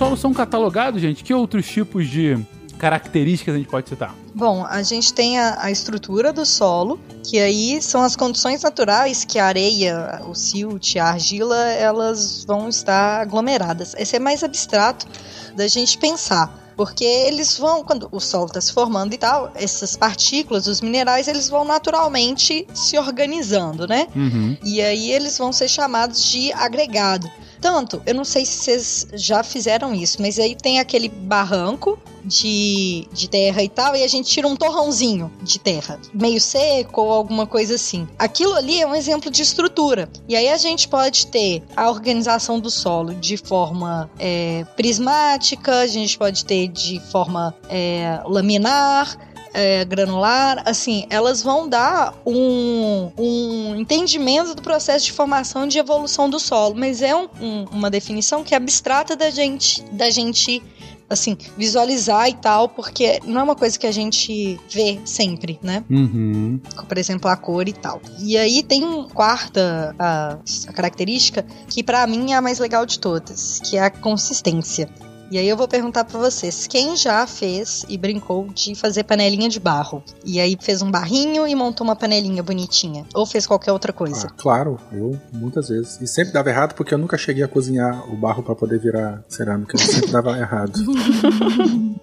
Solos são catalogados, gente, que outros tipos de características a gente pode citar? Bom, a gente tem a, a estrutura do solo, que aí são as condições naturais que a areia, o silt, a argila, elas vão estar aglomeradas. Esse é mais abstrato da gente pensar. Porque eles vão, quando o solo está se formando e tal, essas partículas, os minerais, eles vão naturalmente se organizando, né? Uhum. E aí eles vão ser chamados de agregado. Tanto, eu não sei se vocês já fizeram isso, mas aí tem aquele barranco de, de terra e tal, e a gente tira um torrãozinho de terra, meio seco ou alguma coisa assim. Aquilo ali é um exemplo de estrutura. E aí a gente pode ter a organização do solo de forma é, prismática, a gente pode ter de forma é, laminar, é, granular, assim, elas vão dar um, um entendimento do processo de formação e de evolução do solo, mas é um- um- uma definição que é abstrata da gente, da gente assim, visualizar e tal, porque não é uma coisa que a gente vê sempre, né? Uhum. por exemplo, a cor e tal. E aí tem uma quarta a, a característica que pra mim é a mais legal de todas, que é a consistência. E aí eu vou perguntar pra vocês, quem já fez e brincou de fazer panelinha de barro? E aí fez um barrinho e montou uma panelinha bonitinha? Ou fez qualquer outra coisa? Ah, claro, eu muitas vezes. E sempre dava errado porque eu nunca cheguei a cozinhar o barro pra poder virar cerâmica. Sempre dava errado.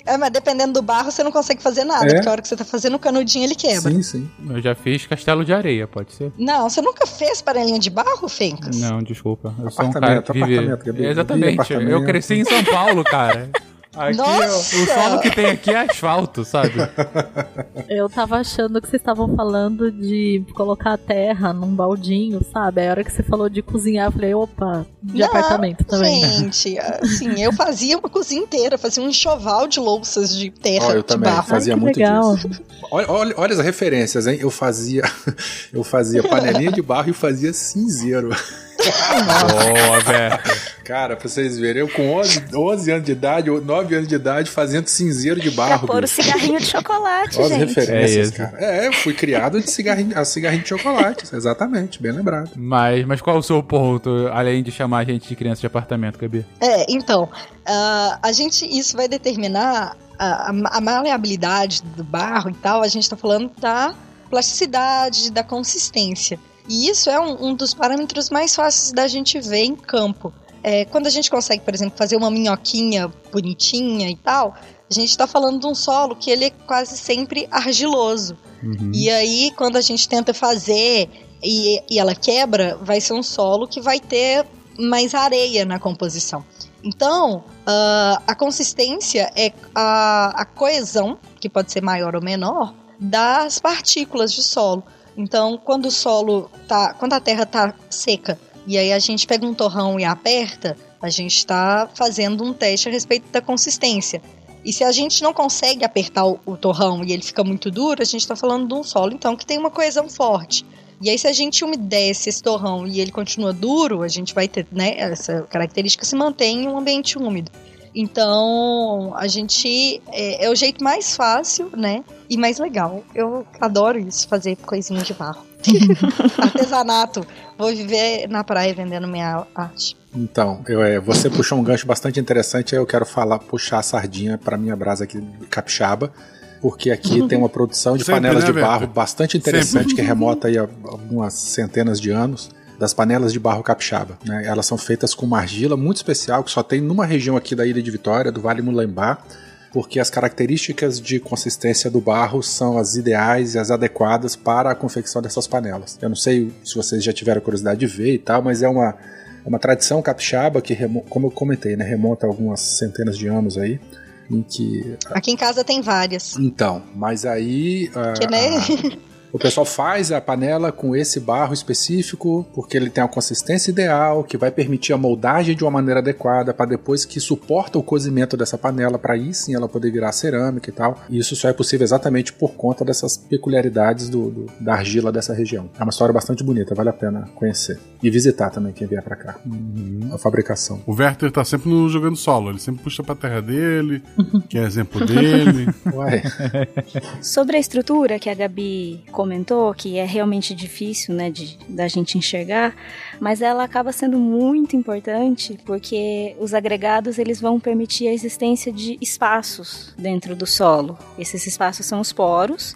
É, mas dependendo do barro, você não consegue fazer nada, É? porque a hora que você tá fazendo o canudinho, ele quebra. Sim, sim. Eu já fiz castelo de areia, pode ser? Não, você nunca fez panelinha de barro, Fencas? Não, desculpa. Eu sou um cara Apartamento, que vive... apartamento, Gabi. Exatamente. Apartamento. Eu cresci em São Paulo, cara. Aqui, Nossa! o solo que tem aqui é asfalto, sabe? Eu tava achando que vocês estavam falando de colocar a terra num baldinho, sabe? Aí a hora que você falou de cozinhar, eu falei, opa, de Não, apartamento também. Gente, assim, eu fazia uma cozinha inteira, fazia um enxoval de louças de terra, Ó, eu de também barro. fazia Ai, que muito legal. disso. Olha, olha, olha as referências, hein? Eu fazia, eu fazia panelinha de barro e fazia cinzeiro. Boa, velho. Cara, pra vocês verem, eu com 11, 11 anos de idade, ou 9 anos de idade, fazendo cinzeiro de Pra barro. pôr o cigarrinho de chocolate, Olha as gente. referências, É cara. É, eu fui criado de cigarrinho, a cigarrinho de chocolate. Exatamente, bem lembrado. Mas, mas qual o seu ponto, além de chamar a gente de criança de apartamento, Gabi? É, então, ah, a gente, isso vai determinar a, a- a maleabilidade do barro e tal, a gente tá falando da plasticidade, da consistência. E isso é um, um dos parâmetros mais fáceis da gente ver em campo. É, quando a gente consegue, por exemplo, fazer uma minhoquinha bonitinha e tal, a gente está falando de um solo que ele é quase sempre argiloso. E aí, quando a gente tenta fazer e, e ela quebra, vai ser um solo que vai ter mais areia na composição. Então, ah, a consistência é a, a coesão, que pode ser maior ou menor, das partículas de solo. Então, quando o solo tá, quando a terra tá seca e aí a gente pega um torrão e aperta, a gente está fazendo um teste a respeito da consistência. E se a gente não consegue apertar o, o torrão e ele fica muito duro, a gente está falando de um solo então que tem uma coesão forte. E aí, se a gente umedece esse torrão e ele continua duro, a gente vai ter, né, essa característica se mantém em um ambiente úmido. Então, a gente é, é o jeito mais fácil, né, e mais legal. Eu adoro isso, fazer coisinha de barro. Artesanato. Vou viver na praia vendendo minha arte. Então, eu, é, você puxou um gancho bastante interessante, aí eu quero falar, puxar a sardinha para minha brasa aqui de capixaba, porque aqui tem uma produção de Sempre, panelas né, de barro bastante interessante, que remota aí a algumas centenas de anos, das panelas de barro capixaba. Né? Elas são feitas com uma argila muito especial, que só tem numa região aqui da Ilha de Vitória, do Vale Mulambá, porque as características de consistência do barro são as ideais e as adequadas para a confecção dessas panelas. Eu não sei se vocês já tiveram curiosidade de ver e tal, mas é uma, é uma tradição capixaba que, como eu comentei, né, remonta a algumas centenas de anos aí, em que... Aqui em casa tem várias. Então, mas aí... ah, Que, né? O pessoal faz a panela com esse barro específico, porque ele tem a consistência ideal, que vai permitir a moldagem de uma maneira adequada, para depois que suporta o cozimento dessa panela, para aí sim ela poder virar cerâmica e tal. E isso só é possível exatamente por conta dessas peculiaridades do, do- da argila dessa região. É uma história bastante bonita, vale a pena conhecer. E visitar também quem vier para cá. A fabricação. O Werther tá sempre no jogando solo, ele sempre puxa pra terra dele, que é exemplo dele. Uai. Sobre a estrutura que a Gabi comentou, que é realmente difícil, né, de, da gente enxergar, mas ela acaba sendo muito importante porque os agregados eles vão permitir a existência de espaços dentro do solo. Esses espaços são os poros.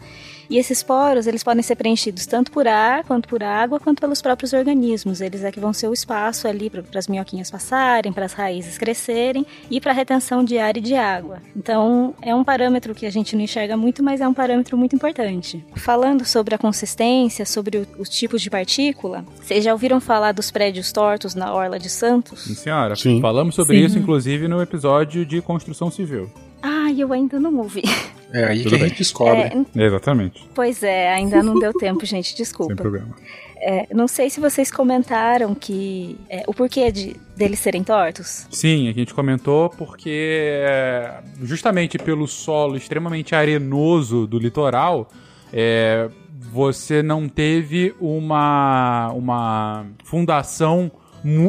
E esses poros, eles podem ser preenchidos tanto por ar, quanto por água, quanto pelos próprios organismos. Eles é que vão ser o espaço ali para as minhoquinhas passarem, para as raízes crescerem e para a retenção de ar e de água. Então, é um parâmetro que a gente não enxerga muito, mas é um parâmetro muito importante. Falando sobre a consistência, sobre o- os tipos de partícula, vocês já ouviram falar dos prédios tortos na Orla de Santos? Sim, senhora. Sim. Falamos sobre Sim. isso, inclusive, no episódio de construção civil. Ah, eu ainda não ouvi. É aí Tudo que a bem. gente descobre. É, Exatamente. pois é, ainda não deu tempo, gente, Sem desculpa. problema. É, não sei se vocês comentaram que é, o porquê de deles serem tortos. Sim, a gente comentou porque é, justamente pelo solo extremamente arenoso do litoral, é, você não teve uma, uma fundação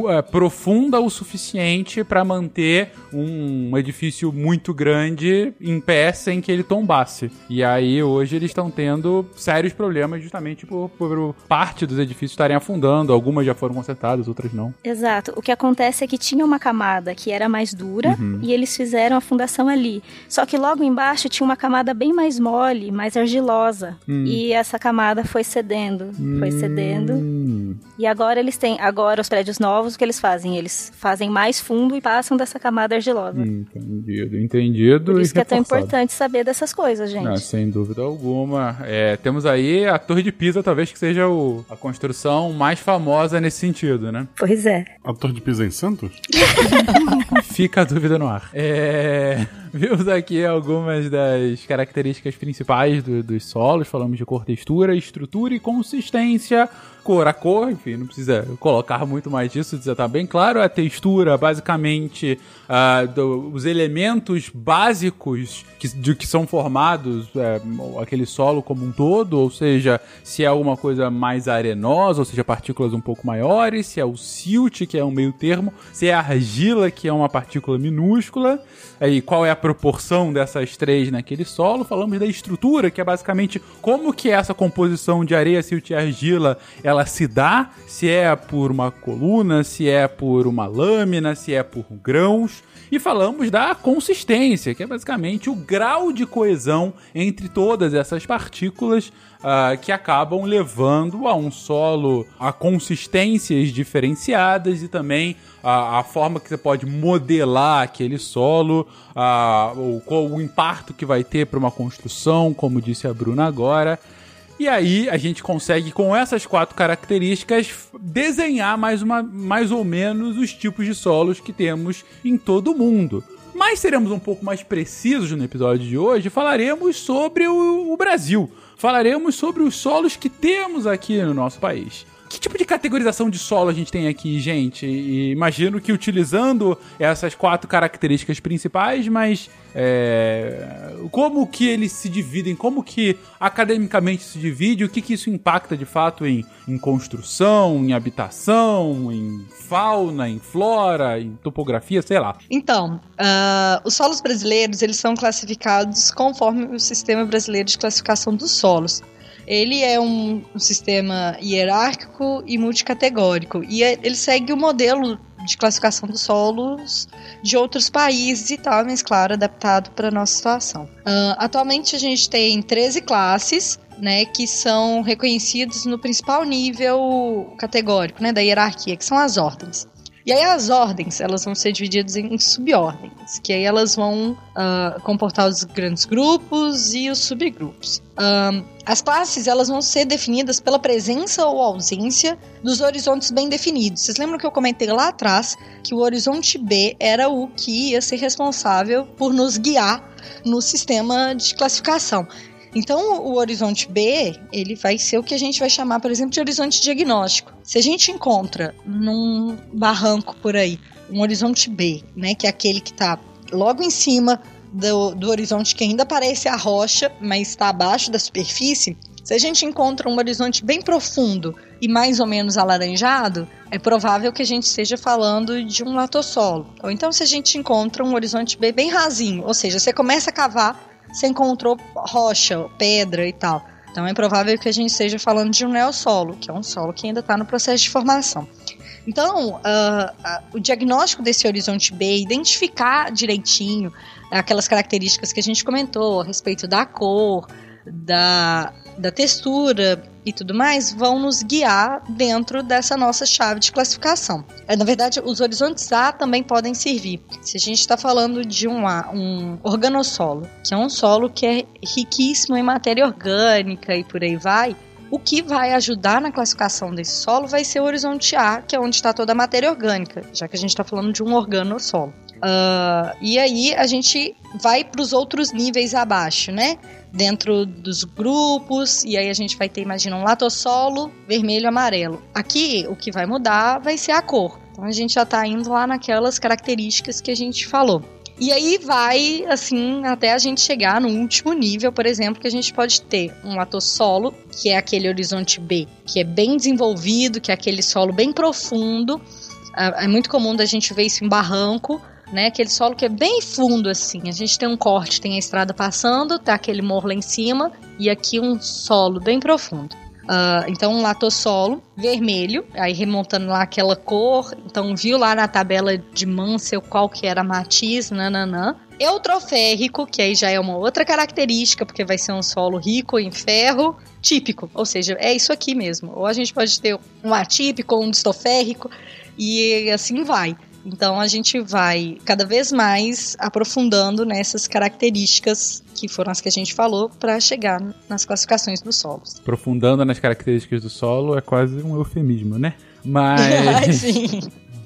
é, profunda o suficiente para manter um edifício muito grande em pé sem que ele tombasse. E aí hoje eles estão tendo sérios problemas justamente por, por parte dos edifícios estarem afundando. Algumas já foram consertadas, outras não. Exato. O que acontece é que tinha uma camada que era mais dura Uhum. e eles fizeram a fundação ali. Só que logo embaixo tinha uma camada bem mais mole, mais argilosa. Hum. E essa camada foi cedendo, foi cedendo. Hum. E agora eles têm, agora os prédios novos, o que eles fazem? Eles fazem mais fundo e passam dessa camada argilosa. Entendido, entendido. Por e isso que é tão reforçado. importante saber dessas coisas, gente. Ah, sem dúvida alguma. É, temos aí a Torre de Pisa, talvez que seja o- a construção mais famosa nesse sentido, né? Pois é. A Torre de Pisa em Santos? Fica a dúvida no ar. É, vimos aqui algumas das características principais do- dos solos. Falamos de cor, textura, estrutura e consistência. Cor a cor, enfim, não precisa colocar muito mais disso, já tá bem claro. A textura, basicamente, ah, do- os elementos básicos que, de que são formados é, aquele solo como um todo, ou seja, se é alguma coisa mais arenosa, ou seja, partículas um pouco maiores, se é o silt, que é um meio termo, se é a argila, que é uma partícula minúscula, aí qual é a proporção dessas três naquele solo. Falamos da estrutura, que é basicamente como que essa composição de areia, silt e argila, ela se dá, se é por uma coluna, se é por uma lâmina, se é por grãos. E falamos da consistência, que é basicamente o grau de coesão entre todas essas partículas ah, que acabam levando a um solo a consistências diferenciadas e também a, a forma que você pode modelar aquele solo, ah, o, o impacto que vai ter para uma construção, como disse a Bruna agora. E aí a gente consegue, com essas quatro características, desenhar mais, uma, mais ou menos os tipos de solos que temos em todo o mundo. Mas seremos um pouco mais precisos no episódio de hoje, falaremos sobre o, o Brasil. Falaremos sobre os solos que temos aqui no nosso país. Que tipo de categorização de solo a gente tem aqui, gente? E imagino que utilizando essas quatro características principais, mas é, como que eles se dividem? Como que academicamente se divide? O que, que isso impacta de fato em, em construção, em habitação, em fauna, em flora, em topografia, sei lá. Então, ah, os solos brasileiros eles são classificados conforme o sistema brasileiro de classificação dos solos. Ele é um, um sistema hierárquico e multicategórico e é- ele segue o modelo de classificação dos solos de outros países e tal, mas claro, adaptado para a nossa situação. Ah, atualmente a gente tem 13 classes, né, que são reconhecidos no principal nível categórico, né, da hierarquia, que são as ordens. E aí as ordens, elas vão ser divididas em subordens, que aí elas vão ah, comportar os grandes grupos e os subgrupos. Ahn, as classes, elas vão ser definidas pela presença ou ausência dos horizontes bem definidos. Vocês lembram que eu comentei lá atrás que o horizonte B era o que ia ser responsável por nos guiar no sistema de classificação. Então, o horizonte B, ele vai ser o que a gente vai chamar, por exemplo, de horizonte diagnóstico. Se a gente encontra num barranco por aí um horizonte B, né, que é aquele que está logo em cima do, do horizonte que ainda parece a rocha, mas está abaixo da superfície, se a gente encontra um horizonte bem profundo e mais ou menos alaranjado, é provável que a gente esteja falando de um latossolo. Ou então, se a gente encontra um horizonte B bem rasinho, ou seja, você começa a cavar, você encontrou rocha, pedra e tal. Então é provável que a gente esteja falando de um neossolo, que é um solo que ainda está no processo de formação. Então, ah, ah, o diagnóstico desse horizonte B, identificar direitinho aquelas características que a gente comentou a respeito da cor, da, da textura e tudo mais, vão nos guiar dentro dessa nossa chave de classificação. É, na verdade, os horizontes A também podem servir. Se a gente está falando de um, A, um organossolo, que é um solo que é riquíssimo em matéria orgânica e por aí vai, o que vai ajudar na classificação desse solo vai ser o horizonte A, que é onde está toda a matéria orgânica, já que a gente está falando de um organossolo. Uh, e aí a gente vai para os outros níveis abaixo, né? Dentro dos grupos, e aí a gente vai ter, imagina, um latossolo vermelho amarelo. Aqui o que vai mudar vai ser a cor. Então a gente já está indo lá naquelas características que a gente falou. E aí vai, assim, até a gente chegar no último nível, por exemplo, que a gente pode ter um latossolo, que é aquele horizonte B, que é bem desenvolvido, que é aquele solo bem profundo, É, é muito comum da gente ver isso em barranco, né? Aquele solo que é bem fundo assim. A gente tem um corte, tem a estrada passando, tá aquele morro lá em cima e aqui um solo bem profundo. Uh, então, um latossolo vermelho, aí remontando lá aquela cor. Então, viu lá na tabela de Mansell qual que era a matiz, nananã. Eutroférrico, que aí já é uma outra característica, porque vai ser um solo rico em ferro, típico. Ou seja, é isso aqui mesmo. Ou a gente pode ter um atípico um distoférrico, e assim vai. Então a gente vai cada vez mais aprofundando nessas características que foram as que a gente falou para chegar nas classificações dos solos. Aprofundando nas características do solo é quase um eufemismo, né? Mas. Sim.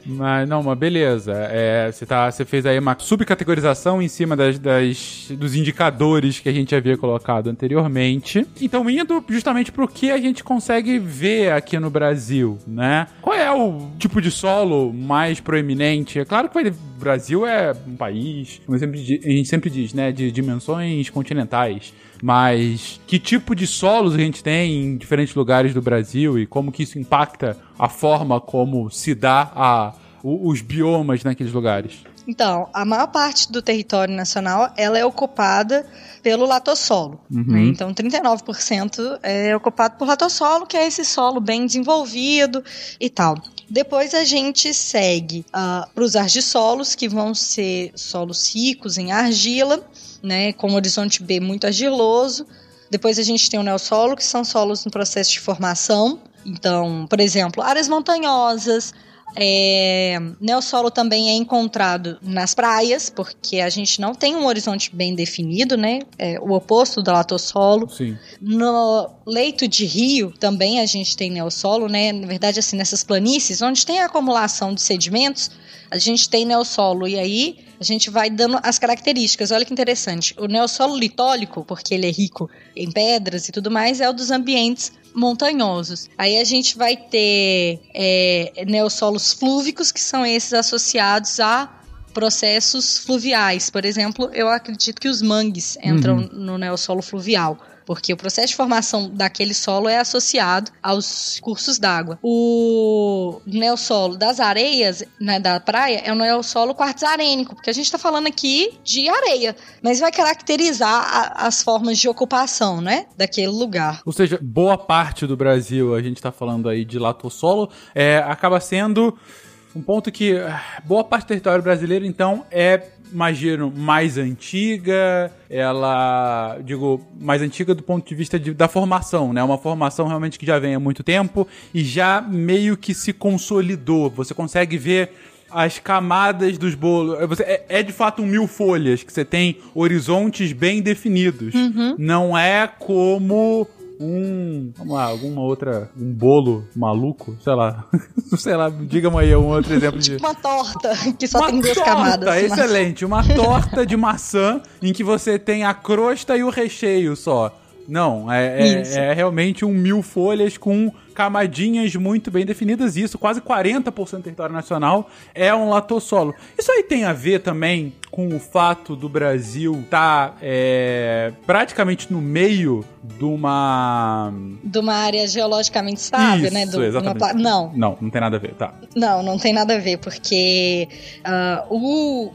Mas não, mas beleza. É, você, tá, você fez aí uma subcategorização em cima das, das, dos indicadores que a gente havia colocado anteriormente. Então, indo justamente pro que a gente consegue ver aqui no Brasil, né? Qual é o tipo de solo mais proeminente? É claro que o Brasil é um país, como a gente sempre diz, né? De dimensões continentais. Mas que tipo de solos a gente tem em diferentes lugares do Brasil e como que isso impacta a forma como se dá a, os biomas naqueles lugares? Então, a maior parte do território nacional ela é ocupada pelo latossolo. Uhum. Né? Então, 39% é ocupado por latossolo, que é esse solo bem desenvolvido e tal. Depois a gente segue uh, para os argissolos, que vão ser solos ricos em argila, né, com horizonte B muito argiloso. Depois a gente tem o neossolo, que são solos em processo de formação. Então, por exemplo, áreas montanhosas, é, neossolo também é encontrado nas praias, porque a gente não tem um horizonte bem definido, né? É o oposto do latossolo. Sim. No leito de rio também a gente tem neossolo, né? Na verdade, assim, nessas planícies, onde tem a acumulação de sedimentos, a gente tem neossolo. E aí a gente vai dando as características. Olha que interessante. O neossolo litólico, porque ele é rico em pedras e tudo mais, é o dos ambientes montanhosos. Aí a gente vai ter é, neossolos flúvicos, que são esses associados a processos fluviais. Por exemplo, eu acredito que os mangues entram uhum. no neossolo fluvial porque o processo de formação daquele solo é associado aos cursos d'água. O neossolo das areias, né, da praia, é o neossolo quartzarênico, porque a gente está falando aqui de areia, mas vai caracterizar a, as formas de ocupação, né, daquele lugar. Ou seja, boa parte do Brasil, a gente está falando aí de latossolo, é, acaba sendo um ponto que ah, boa parte do território brasileiro, então, é imagino, mais antiga, ela, digo, mais antiga do ponto de vista de, da formação, né? Uma formação realmente que já vem há muito tempo e já meio que se consolidou. Você consegue ver as camadas dos bolos. Você, é, é, de fato um mil folhas, que você tem horizontes bem definidos. Uhum. Não é como um. Vamos lá, alguma outra. Um bolo maluco, sei lá. sei lá, diga-me aí um outro exemplo de. Uma torta, que só uma tem duas torta, camadas. Excelente, uma torta de maçã em que você tem a crosta e o recheio só. Não, é, é, é, realmente um mil folhas com camadinhas muito bem definidas. Isso, quase 40% do território nacional é um latossolo. Isso aí tem a ver também com o fato do Brasil estar tá, é, praticamente no meio de uma. De uma área geologicamente estável, né? Do, exatamente. Uma... Não. Não, não tem nada a ver, tá. Não, não tem nada a ver, porque uh,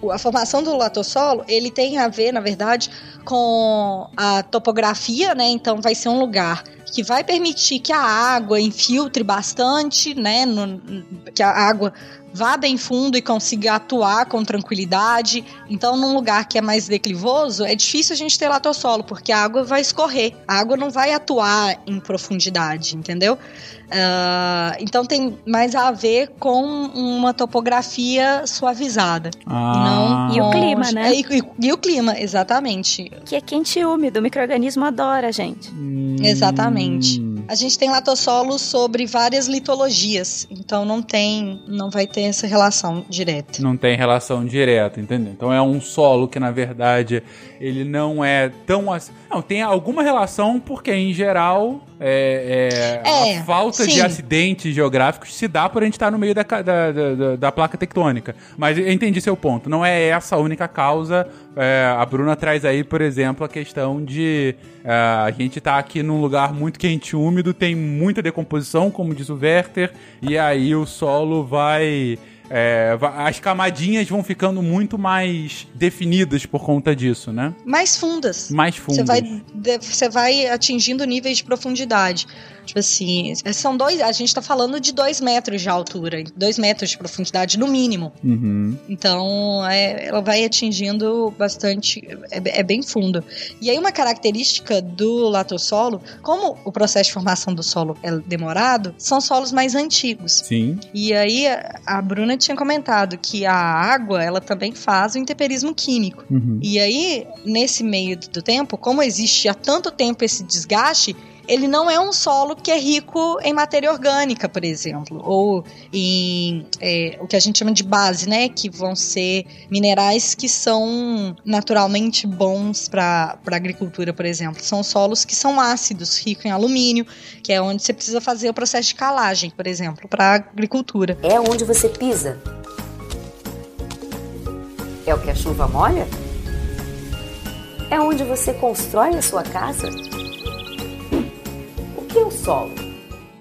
o, a formação do latossolo, ele tem a ver, na verdade, com a topografia, né? Então vai ser um lugar que vai permitir que a água infiltre bastante, né? No, que a água vá bem fundo e consiga atuar com tranquilidade. Então, num lugar que é mais declivoso, é difícil a gente ter latossolo, porque a água vai escorrer. A água não vai atuar em profundidade, entendeu? Uh, então tem mais a ver com uma topografia suavizada. Ah. E, não e o clima, né? É, e, e, e, o clima, exatamente. Que é quente e úmido, o microorganismo adora, gente. Hum. Exatamente. A gente tem latossolos sobre várias litologias, então não tem, não vai ter essa relação direta. Não tem relação direta, entendeu? Então é um solo que na verdade ele não é tão assim. Não, tem alguma relação porque em geral é, é, é a falta sim. de acidentes geográficos se dá por a gente estar no meio da, da, da, da, placa tectônica. Mas eu entendi seu ponto. Não é essa a única causa. É, a Bruna traz aí, por exemplo, a questão de é, a gente estar tá aqui num lugar muito quente e úmido, tem muita decomposição, como diz o Werther, e aí o solo vai é, as camadinhas vão ficando muito mais definidas por conta disso, né? Mais fundas. Mais fundas. Você vai, você vai atingindo níveis de profundidade. Tipo assim, são dois. A gente tá falando de dois metros de altura, dois metros de profundidade no mínimo. Uhum. Então, é, ela vai atingindo bastante. É, é bem fundo. E aí, uma característica do latossolo, como o processo de formação do solo é demorado, são solos mais antigos. Sim. E aí, a- a Bruna tinha comentado que a água, ela também faz o intemperismo químico. Uhum. E aí, nesse meio do tempo, como existe há tanto tempo esse desgaste, ele não é um solo que é rico em matéria orgânica, por exemplo, ou em é, o que a gente chama de base, né? Que vão ser minerais que são naturalmente bons para a agricultura, por exemplo. São solos que são ácidos, ricos em alumínio, que é onde você precisa fazer o processo de calagem, por exemplo, para agricultura. É onde você pisa. É o que a chuva molha? É onde você constrói a sua casa? Que é o solo?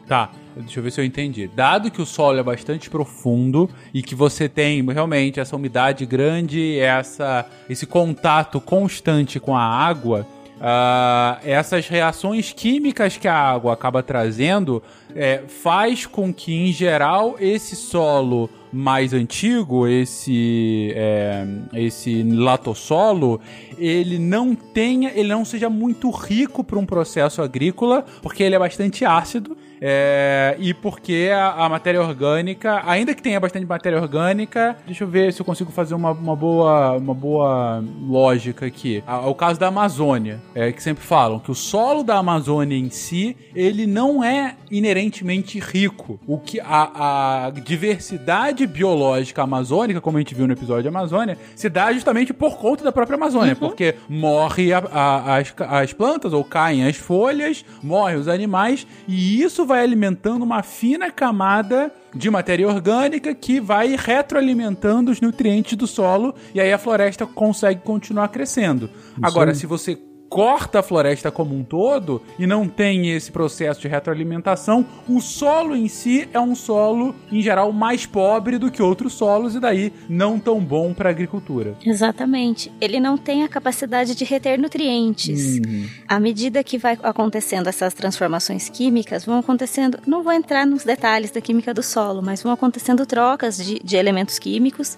Tá, deixa eu ver se eu entendi. Dado que o solo é bastante profundo e que você tem realmente essa umidade grande, essa, esse contato constante com a água, ah, essas reações químicas que a água acaba trazendo é, faz com que, em geral, esse solo mais antigo, esse é, esse latossolo, ele não tenha, ele não seja muito rico para um processo agrícola, porque ele é bastante ácido é, e porque a, a matéria orgânica, ainda que tenha bastante matéria orgânica, deixa eu ver se eu consigo fazer uma, uma boa uma boa lógica aqui. A- o caso da Amazônia, é, que sempre falam que o solo da Amazônia em si, ele não é inerentemente rico. O que a, a diversidade biológica amazônica, como a gente viu no episódio de Amazônia, se dá justamente por conta da própria Amazônia, porque morre a- as, as plantas ou caem as folhas, morrem os animais e isso vai alimentando uma fina camada de matéria orgânica que vai retroalimentando os nutrientes do solo e aí a floresta consegue continuar crescendo. Agora, aí. se você corta a floresta como um todo e não tem esse processo de retroalimentação, o solo em si é um solo, em geral, mais pobre do que outros solos e daí não tão bom para agricultura. Exatamente. Ele não tem a capacidade de reter nutrientes. À medida que vai acontecendo essas transformações químicas, vão acontecendo. Não vou entrar nos detalhes da química do solo, mas vão acontecendo trocas de, de elementos químicos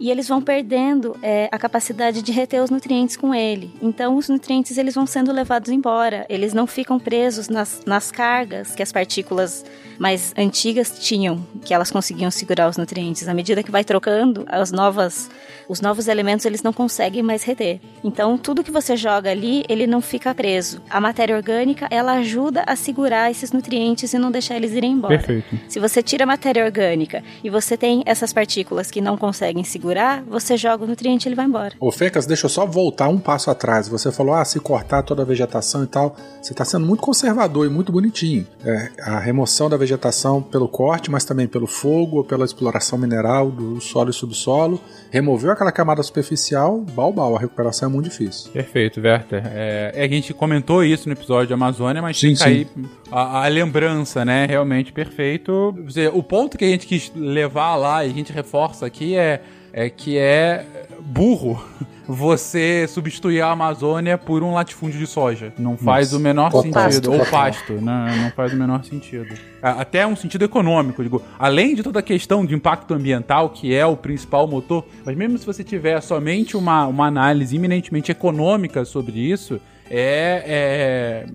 e eles vão perdendo é, a capacidade de reter os nutrientes com ele. Então, os nutrientes eles vão sendo levados embora. Eles não ficam presos nas, nas cargas que as partículas mais antigas tinham, que elas conseguiam segurar os nutrientes. À medida que vai trocando, as novas, os novos elementos eles não conseguem mais reter. Então, tudo que você joga ali, ele não fica preso. A matéria orgânica, ela ajuda a segurar esses nutrientes e não deixar eles irem embora. Perfeito. Se você tira a matéria orgânica e você tem essas partículas que não conseguem segurar, você joga o nutriente e ele vai embora. Ô, Fecas, deixa eu só voltar um passo atrás. Você falou, ah, se cortar toda a vegetação e tal. Você está sendo muito conservador e muito bonitinho. É, a remoção da vegetação pelo corte, mas também pelo fogo ou pela exploração mineral do solo e subsolo. Removeu aquela camada superficial, balbal. A recuperação é muito difícil. Perfeito, Werther. É, é, a gente comentou isso no episódio de Amazônia, mas Sim, fica sim. aí a, a lembrança, né? Realmente perfeito. Dizer, O ponto que a gente quis levar lá e a gente reforça aqui é, é que é burro você substituir a Amazônia por um latifúndio de soja. Não faz Nossa, o menor sentido. Ou pasto, né? Não faz o menor sentido. Até um sentido econômico, digo. Além de toda a questão de impacto ambiental, que é o principal motor, mas mesmo se você tiver somente uma, uma análise eminentemente econômica sobre isso, é, é,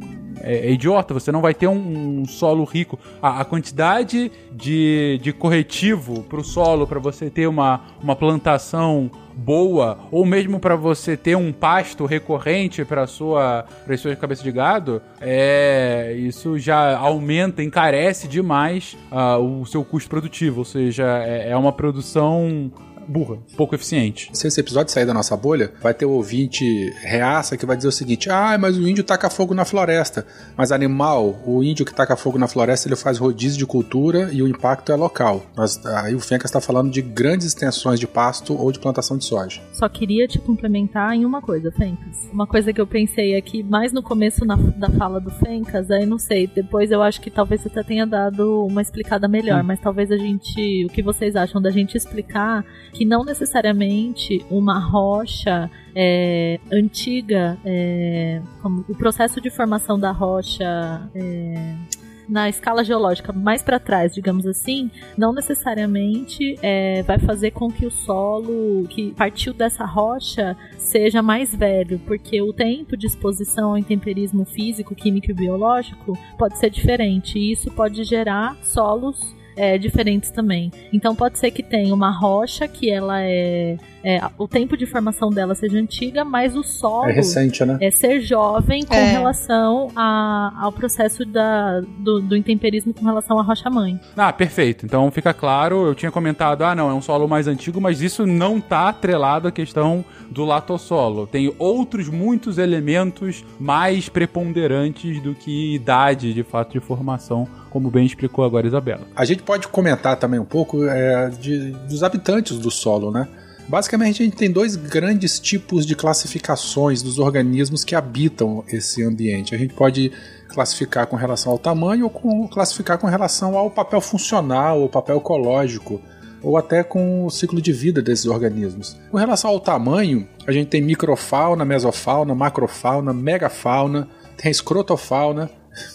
é- é idiota. Você não vai ter um, um solo rico. A, a quantidade de, de corretivo para o solo, para você ter uma, uma plantação boa, ou mesmo para você ter um pasto recorrente para sua para sua cabeça de gado, é isso já aumenta, encarece demais ah, o seu custo produtivo, ou seja, é, é uma produção burra, pouco eficiente. Se esse episódio sair da nossa bolha, vai ter o ouvinte reaça que vai dizer o seguinte: ah, mas o índio taca fogo na floresta. Mas animal, o índio que taca fogo na floresta, ele faz rodízio de cultura e o impacto é local. Mas aí o Fencas está falando de grandes extensões de pasto ou de plantação de soja. Só queria te complementar em uma coisa, Fencas. Uma coisa que eu pensei aqui mais no começo na, da fala do Fencas, aí não sei, depois eu acho que talvez você até tenha dado uma explicada melhor, mas talvez a gente, o que vocês acham da gente explicar que não necessariamente uma rocha é, antiga, é, o processo de formação da rocha é, na escala geológica mais para trás, digamos assim, não necessariamente é, vai fazer com que o solo que partiu dessa rocha seja mais velho, porque o tempo de exposição ao intemperismo físico, químico e biológico pode ser diferente, e isso pode gerar solos é, diferentes também. Então pode ser que tenha uma rocha que ela é, é, o tempo de formação dela seja antiga, mas o solo É recente, né? é ser jovem com É. relação a- ao processo da, do, do intemperismo com relação à rocha mãe. Ah, perfeito. Então fica claro, eu tinha comentado, ah não, é um solo mais antigo, mas isso não tá atrelado à questão do latossolo. Tem outros muitos elementos mais preponderantes do que idade, de fato, de formação, como bem explicou agora a Isabela. A gente pode comentar também um pouco é, de- dos habitantes do solo, né? Basicamente, a gente tem dois grandes tipos de classificações dos organismos que habitam esse ambiente. A gente pode classificar com relação ao tamanho ou com- classificar com relação ao papel funcional, ou papel ecológico, ou até com o ciclo de vida desses organismos. Com relação ao tamanho, a gente tem microfauna, mesofauna, macrofauna, megafauna, tem escrotofauna,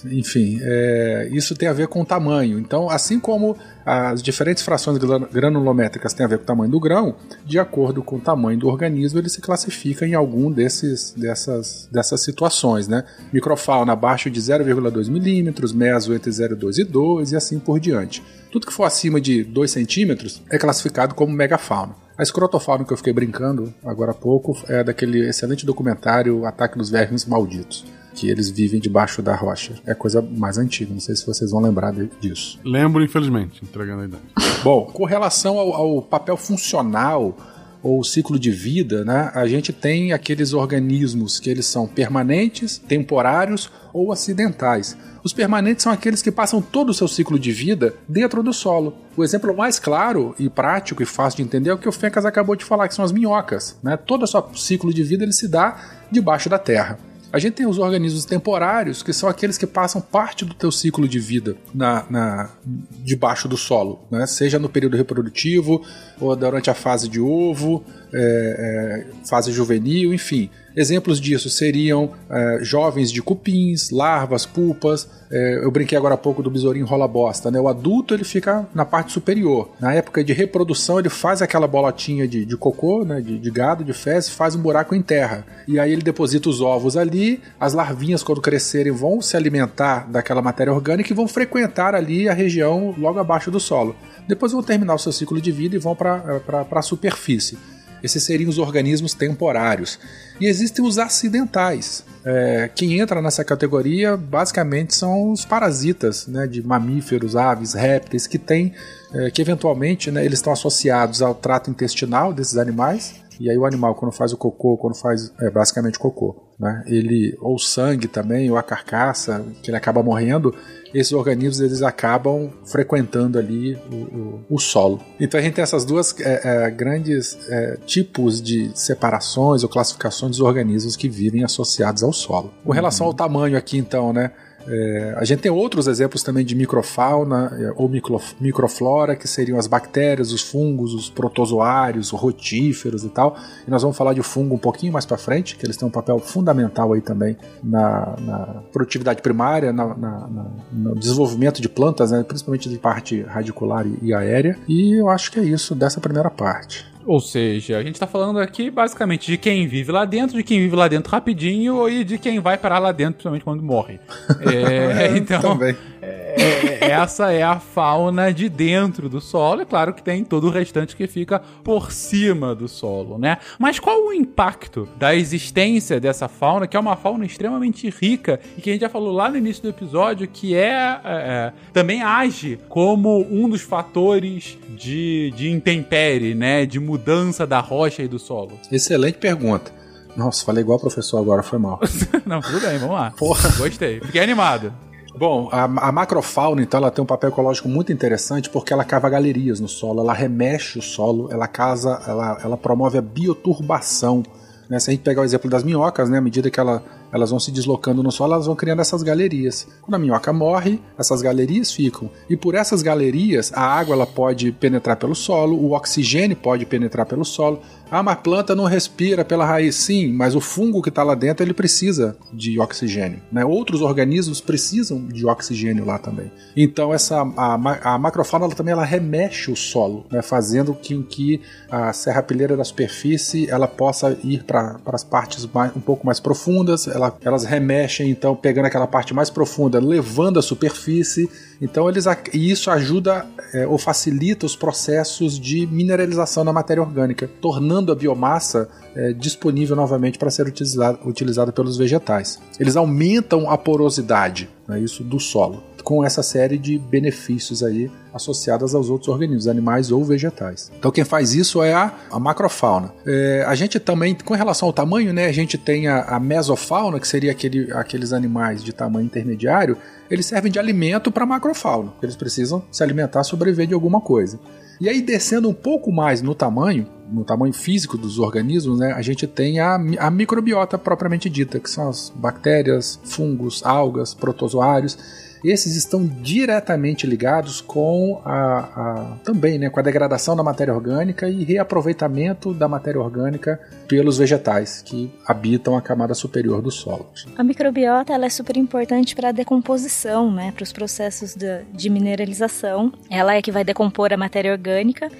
enfim, é, isso tem a ver com o tamanho. Então, assim como as diferentes frações gran- granulométricas têm a ver com o tamanho do grão, de acordo com o tamanho do organismo, ele se classifica em algum desses, dessas, dessas situações. Né? Microfauna abaixo de 0,2 milímetros, meso entre 0,2 e 2 e assim por diante. Tudo que for acima de 2 centímetros é classificado como megafauna. A escrotofauna que eu fiquei brincando agora há pouco é daquele excelente documentário Ataque dos Vermes Malditos que eles vivem debaixo da rocha. É coisa mais antiga, não sei se vocês vão lembrar disso. Lembro, infelizmente, entregando a idade. Bom, com relação ao, ao papel funcional ou ciclo de vida, né, a gente tem aqueles organismos que eles são permanentes, temporários ou acidentais. Os permanentes são aqueles que passam todo o seu ciclo de vida dentro do solo. O exemplo mais claro e prático e fácil de entender é o que o Fencas acabou de falar, que são as minhocas. Né? Todo o seu ciclo de vida ele se dá debaixo da terra. A gente tem os organismos temporários, que são aqueles que passam parte do teu ciclo de vida na, na- debaixo do solo, né? seja no período reprodutivo ou durante a fase de ovo, é, é, fase juvenil, enfim. Exemplos disso seriam é, jovens de cupins, larvas, pupas. É, eu brinquei agora há pouco do besourinho rola bosta, né? O adulto ele fica na parte superior. Na época de reprodução ele faz aquela bolotinha de, de cocô, né? De, de gado, de fezes, faz um buraco em terra. E aí ele deposita os ovos ali. As larvinhas quando crescerem vão se alimentar daquela matéria orgânica e vão frequentar ali a região logo abaixo do solo. Depois vão terminar o seu ciclo de vida e vão para a superfície. Esses seriam os organismos temporários. E existem os acidentais. É, quem entra nessa categoria basicamente são os parasitas né, de mamíferos, aves, répteis, que têm, é, que eventualmente né, eles estão associados ao trato intestinal desses animais. E aí o animal, quando faz o cocô, quando faz é, basicamente cocô, né, ele ou o sangue também, ou a carcaça, que ele acaba morrendo, esses organismos eles acabam frequentando ali o, o- o solo. Então a gente tem essas duas é, é, grandes é, tipos de separações ou classificações dos organismos que vivem associados ao solo. Com relação ao tamanho aqui, então, né? É, a gente tem outros exemplos também de microfauna é, ou micro- microflora, que seriam as bactérias, os fungos, os protozoários, os rotíferos e tal. E nós vamos falar de fungo um pouquinho mais para frente, que eles têm um papel fundamental aí também na, na produtividade primária, na- na- no desenvolvimento de plantas, né, principalmente de parte radicular e, e aérea. E eu acho que é isso dessa primeira parte. Ou seja, a gente tá falando aqui basicamente de quem vive lá dentro, de quem vive lá dentro rapidinho e de quem vai parar lá dentro, principalmente quando morre. É, então, também. É, é, essa é a fauna de dentro do solo. É claro que tem todo o restante que fica por cima do solo, né? Mas qual o impacto da existência dessa fauna, que é uma fauna extremamente rica e que a gente já falou lá no início do episódio, que é, é, é também age como um dos fatores de, de intempérie, né? De mudança da rocha e do solo? Excelente pergunta. Nossa, falei igual o professor agora, foi mal. Não, tudo bem, vamos lá. Porra. Gostei. Fiquei animado. Bom, a, a, macrofauna, então, ela tem um papel ecológico muito interessante porque ela cava galerias no solo, ela remexe o solo, ela casa, ela, ela promove a bioturbação. Né? Se a gente pegar o exemplo das minhocas, né, à medida que ela elas vão se deslocando no solo, elas vão criando essas galerias. Quando a minhoca morre, essas galerias ficam. E por essas galerias, a água ela pode penetrar pelo solo, o oxigênio pode penetrar pelo solo. Ah, mas planta não respira pela raiz. Sim, mas o fungo que está lá dentro ele precisa de oxigênio. Né? Outros organismos precisam de oxigênio lá também. Então essa a, a macrofauna ela também ela remexe o solo, né? fazendo com que a serrapilheira da superfície ela possa ir para as partes mais, um pouco mais profundas. Ela, elas remexem então pegando aquela parte mais profunda, levando a superfície. Então eles e isso ajuda é, ou facilita os processos de mineralização da matéria orgânica, tornando a biomassa é, disponível novamente para ser utilizada, utilizada pelos vegetais. Eles aumentam a porosidade né, isso do solo, com essa série de benefícios aí associadas aos outros organismos, animais ou vegetais. Então quem faz isso é a, a macrofauna. É, a gente também, com relação ao tamanho, né, a gente tem a, a mesofauna, que seria aquele, aqueles animais de tamanho intermediário, eles servem de alimento para a macrofauna. Eles precisam se alimentar, sobreviver de alguma coisa. E aí, descendo um pouco mais no tamanho, no tamanho físico dos organismos, né, a gente tem a, a microbiota propriamente dita, que são as bactérias, fungos, algas, protozoários esses estão diretamente ligados com a, a, também né, com a degradação da matéria orgânica e reaproveitamento da matéria orgânica pelos vegetais que habitam a camada superior do solo. A microbiota ela é super importante para a decomposição, né, para os processos de, de mineralização. Ela é que vai decompor a matéria orgânica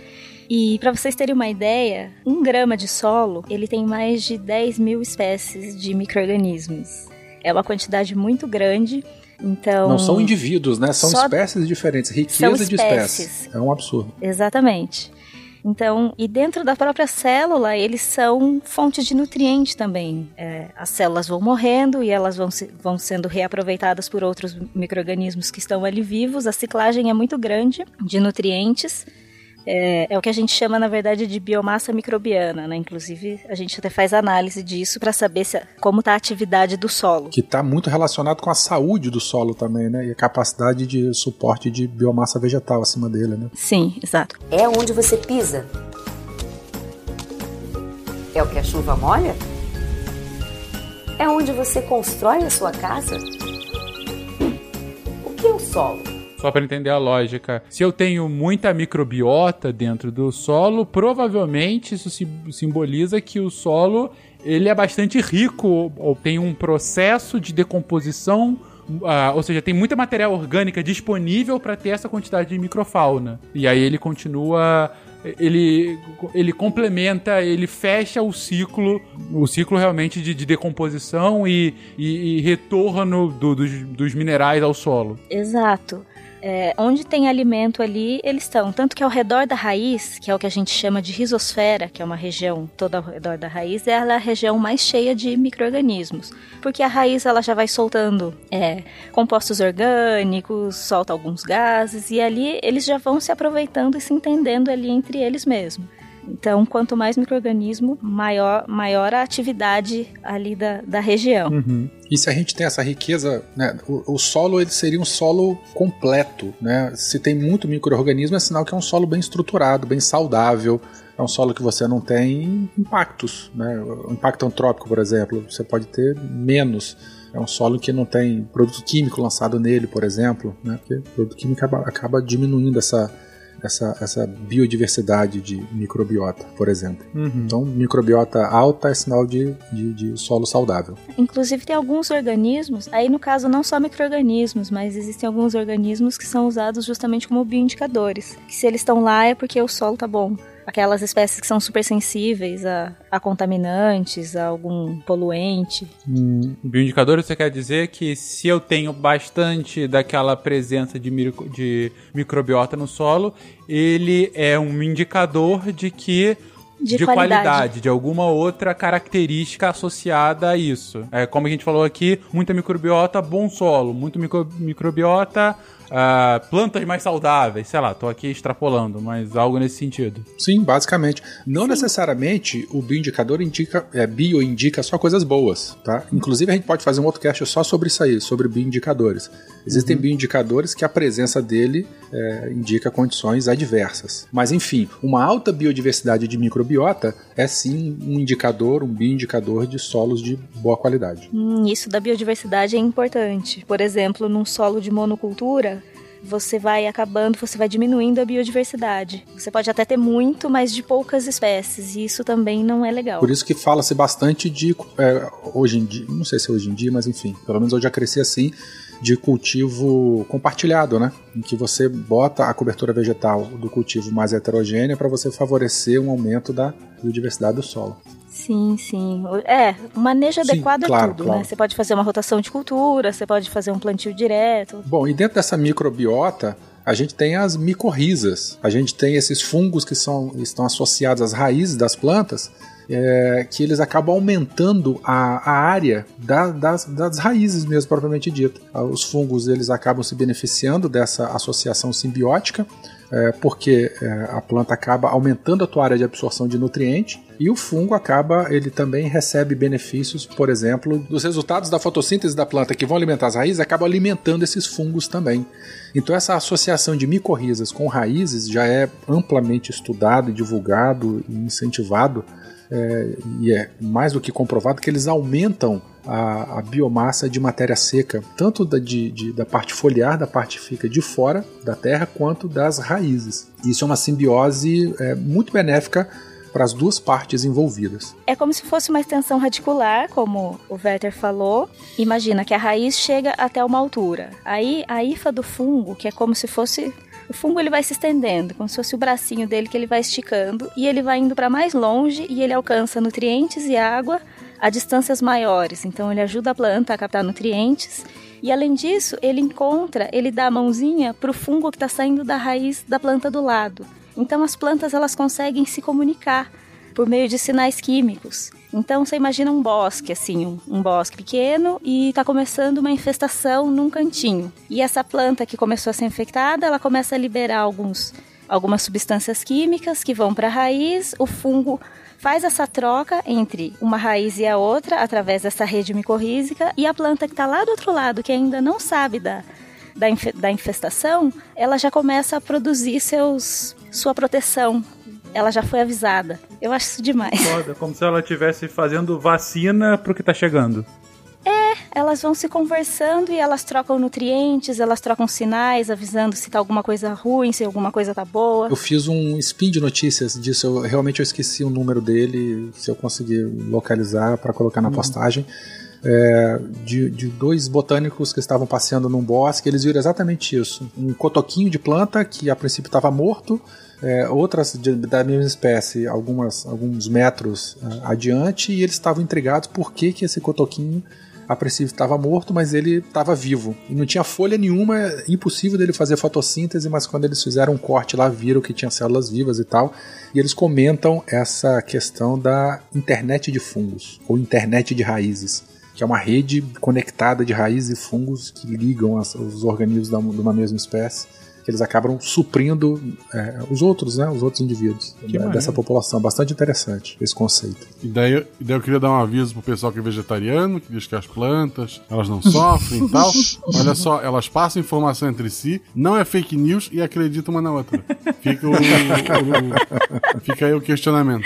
e para vocês terem uma ideia, um grama de solo ele tem mais de 10 mil espécies de micro-organismos. É uma quantidade muito grande então, não são indivíduos, né? São espécies diferentes, riqueza espécies. de espécies. É um absurdo. Exatamente. Então, e dentro da própria célula, eles são fontes de nutriente também. É, as células vão morrendo e elas vão, se, vão sendo reaproveitadas por outros micro-organismos que estão ali vivos. A ciclagem é muito grande de nutrientes. É, é, o que a gente chama, na verdade, de biomassa microbiana, né? Inclusive, a gente até faz análise disso para saber se, como está a atividade do solo. Que está muito relacionado com a saúde do solo também, né? E a capacidade de suporte de biomassa vegetal acima dele, né? Sim, exato. É onde você pisa. É o que a chuva molha? É onde você constrói a sua casa? O que é o solo? Só para entender a lógica. Se eu tenho muita microbiota dentro do solo, provavelmente isso simboliza que o solo ele é bastante rico ou tem um processo de decomposição Uh, ou seja, tem muita matéria orgânica disponível para ter essa quantidade de microfauna. E aí ele continua. Ele, ele complementa, ele fecha o ciclo, o ciclo realmente de, de decomposição e, e, e retorno do, dos, dos minerais ao solo. Exato. É, onde tem alimento ali, eles estão. Tanto que ao redor da raiz, que é o que a gente chama de risosfera, que é uma região toda ao redor da raiz, ela é a região mais cheia de micro-organismos. Porque a raiz ela já vai soltando é, compostos orgânicos, solta alguns gases, e ali eles já vão se aproveitando e se entendendo ali entre eles mesmos. Então, quanto mais microorganismo, maior, maior a atividade ali da, da região. Uhum. E se a gente tem essa riqueza, né, o, o, solo ele seria um solo completo, né? Se tem muito microorganismo, é sinal que é um solo bem estruturado, bem saudável. É um solo que você não tem impactos, né? O impacto antrópico, por exemplo, você pode ter menos. É um solo que não tem produto químico lançado nele, por exemplo, né? Porque o produto químico acaba, acaba diminuindo essa essa, essa biodiversidade de microbiota, por exemplo. Uhum. Então, microbiota alta é sinal de, de, de, solo saudável. Inclusive, tem alguns organismos, aí no caso não só microorganismos, mas existem alguns organismos que são usados justamente como bioindicadores. Que se eles estão lá é porque o solo tá bom. Aquelas espécies que são super sensíveis a, a contaminantes, a algum poluente. Hum, bioindicador, você quer dizer que se eu tenho bastante daquela presença de, micro, de microbiota no solo, ele é um indicador de que De de, qualidade. qualidade. de alguma outra característica associada a isso. É, como a gente falou aqui, muita microbiota, bom solo. Muito micro- microbiota, ah, plantas mais saudáveis. Sei lá, tô aqui extrapolando, mas algo nesse sentido. Sim, basicamente. Não necessariamente o bioindicador indica, é, bio indica só coisas boas, tá? Inclusive a gente pode fazer um outro cast só sobre isso aí, sobre bioindicadores. Existem bioindicadores que a presença dele é, indica condições adversas. Mas enfim, uma alta biodiversidade de microbiota é sim um indicador, um bioindicador de solos de boa qualidade. Hum, isso da biodiversidade é importante. Por exemplo, num solo de monocultura, você vai acabando, você vai diminuindo a biodiversidade. Você pode até ter muito, mas de poucas espécies, e isso também não é legal. Por isso que fala-se bastante de é, hoje em dia, não sei se é hoje em dia, mas enfim, pelo menos eu já cresci assim, de cultivo compartilhado, né? Em que você bota a cobertura vegetal do cultivo mais heterogênea para você favorecer um aumento da biodiversidade do solo. Sim, sim. É, o manejo Sim, adequado claro, é tudo, claro. né? Você pode fazer uma rotação de cultura, você pode fazer um plantio direto. Bom, e dentro dessa microbiota, a gente tem as micorrizas. A gente tem esses fungos que são, estão associados às raízes das plantas, é, que eles acabam aumentando a, a área da- das, das raízes mesmo, propriamente dita. Ah, Os fungos eles acabam se beneficiando dessa associação simbiótica, é, porque é, a planta acaba aumentando a tua área de absorção de nutriente e o fungo acaba, ele também recebe benefícios, por exemplo, dos resultados da fotossíntese da planta que vão alimentar as raízes, acaba alimentando esses fungos também. Então essa associação de micorrizas com raízes já é amplamente estudado, divulgado e incentivado é, e é mais do que comprovado que eles aumentam a, a biomassa de matéria seca, tanto da, de- de- da parte foliar, da parte que fica de fora da terra, quanto das raízes. Isso é uma simbiose é, muito benéfica para as duas partes envolvidas. É como se fosse uma extensão radicular, como o Werther falou. Imagina que a raiz chega até uma altura. Aí a hifa do fungo, que é como se fosse o fungo ele vai se estendendo, como se fosse o bracinho dele que ele vai esticando e ele vai indo para mais longe e ele alcança nutrientes e água a distâncias maiores. Então ele ajuda a planta a captar nutrientes e além disso ele encontra, ele dá a mãozinha para o fungo que está saindo da raiz da planta do lado. Então as plantas elas conseguem se comunicar por meio de sinais químicos. Então você imagina um bosque, assim, um, um bosque pequeno e está começando uma infestação num cantinho. E essa planta que começou a ser infectada, ela começa a liberar alguns, algumas substâncias químicas que vão para a raiz, o fungo faz essa troca entre uma raiz e a outra através dessa rede micorrízica e a planta que está lá do outro lado, que ainda não sabe da, da, infe- da infestação, ela já começa a produzir seus, sua proteção. Ela já foi avisada. Eu acho isso demais. Foda, como se ela estivesse fazendo vacina pro que tá chegando. Elas vão se conversando e elas trocam nutrientes, elas trocam sinais, avisando se tá alguma coisa ruim, se alguma coisa tá boa. Eu fiz um spin de notícias disso, eu, realmente eu esqueci o número dele, se eu conseguir localizar para colocar na postagem. É, de, de dois botânicos que estavam passeando num bosque, eles viram exatamente isso. Um cotoquinho de planta que a princípio estava morto, é, outras de- da mesma espécie, algumas, alguns metros ah, adiante, e eles estavam intrigados por que, que esse cotoquinho a princípio estava morto, mas ele estava vivo. E não tinha folha nenhuma, é impossível dele fazer fotossíntese, mas quando eles fizeram um corte lá, viram que tinha células vivas e tal. E eles comentam essa questão da internet de fungos, ou internet de raízes, que é uma rede conectada de raízes e fungos que ligam as- os organismos da- de uma mesma espécie. Eles acabam suprindo é, os outros, né? Os outros indivíduos maneiro. dessa população. Bastante interessante esse conceito. E daí, e daí eu queria dar um aviso pro pessoal que é vegetariano, que diz que as plantas, elas não sofrem e tal. Olha só, elas passam informação entre si, não é fake news e acreditam uma na outra. Fica, o, o- fica aí o questionamento.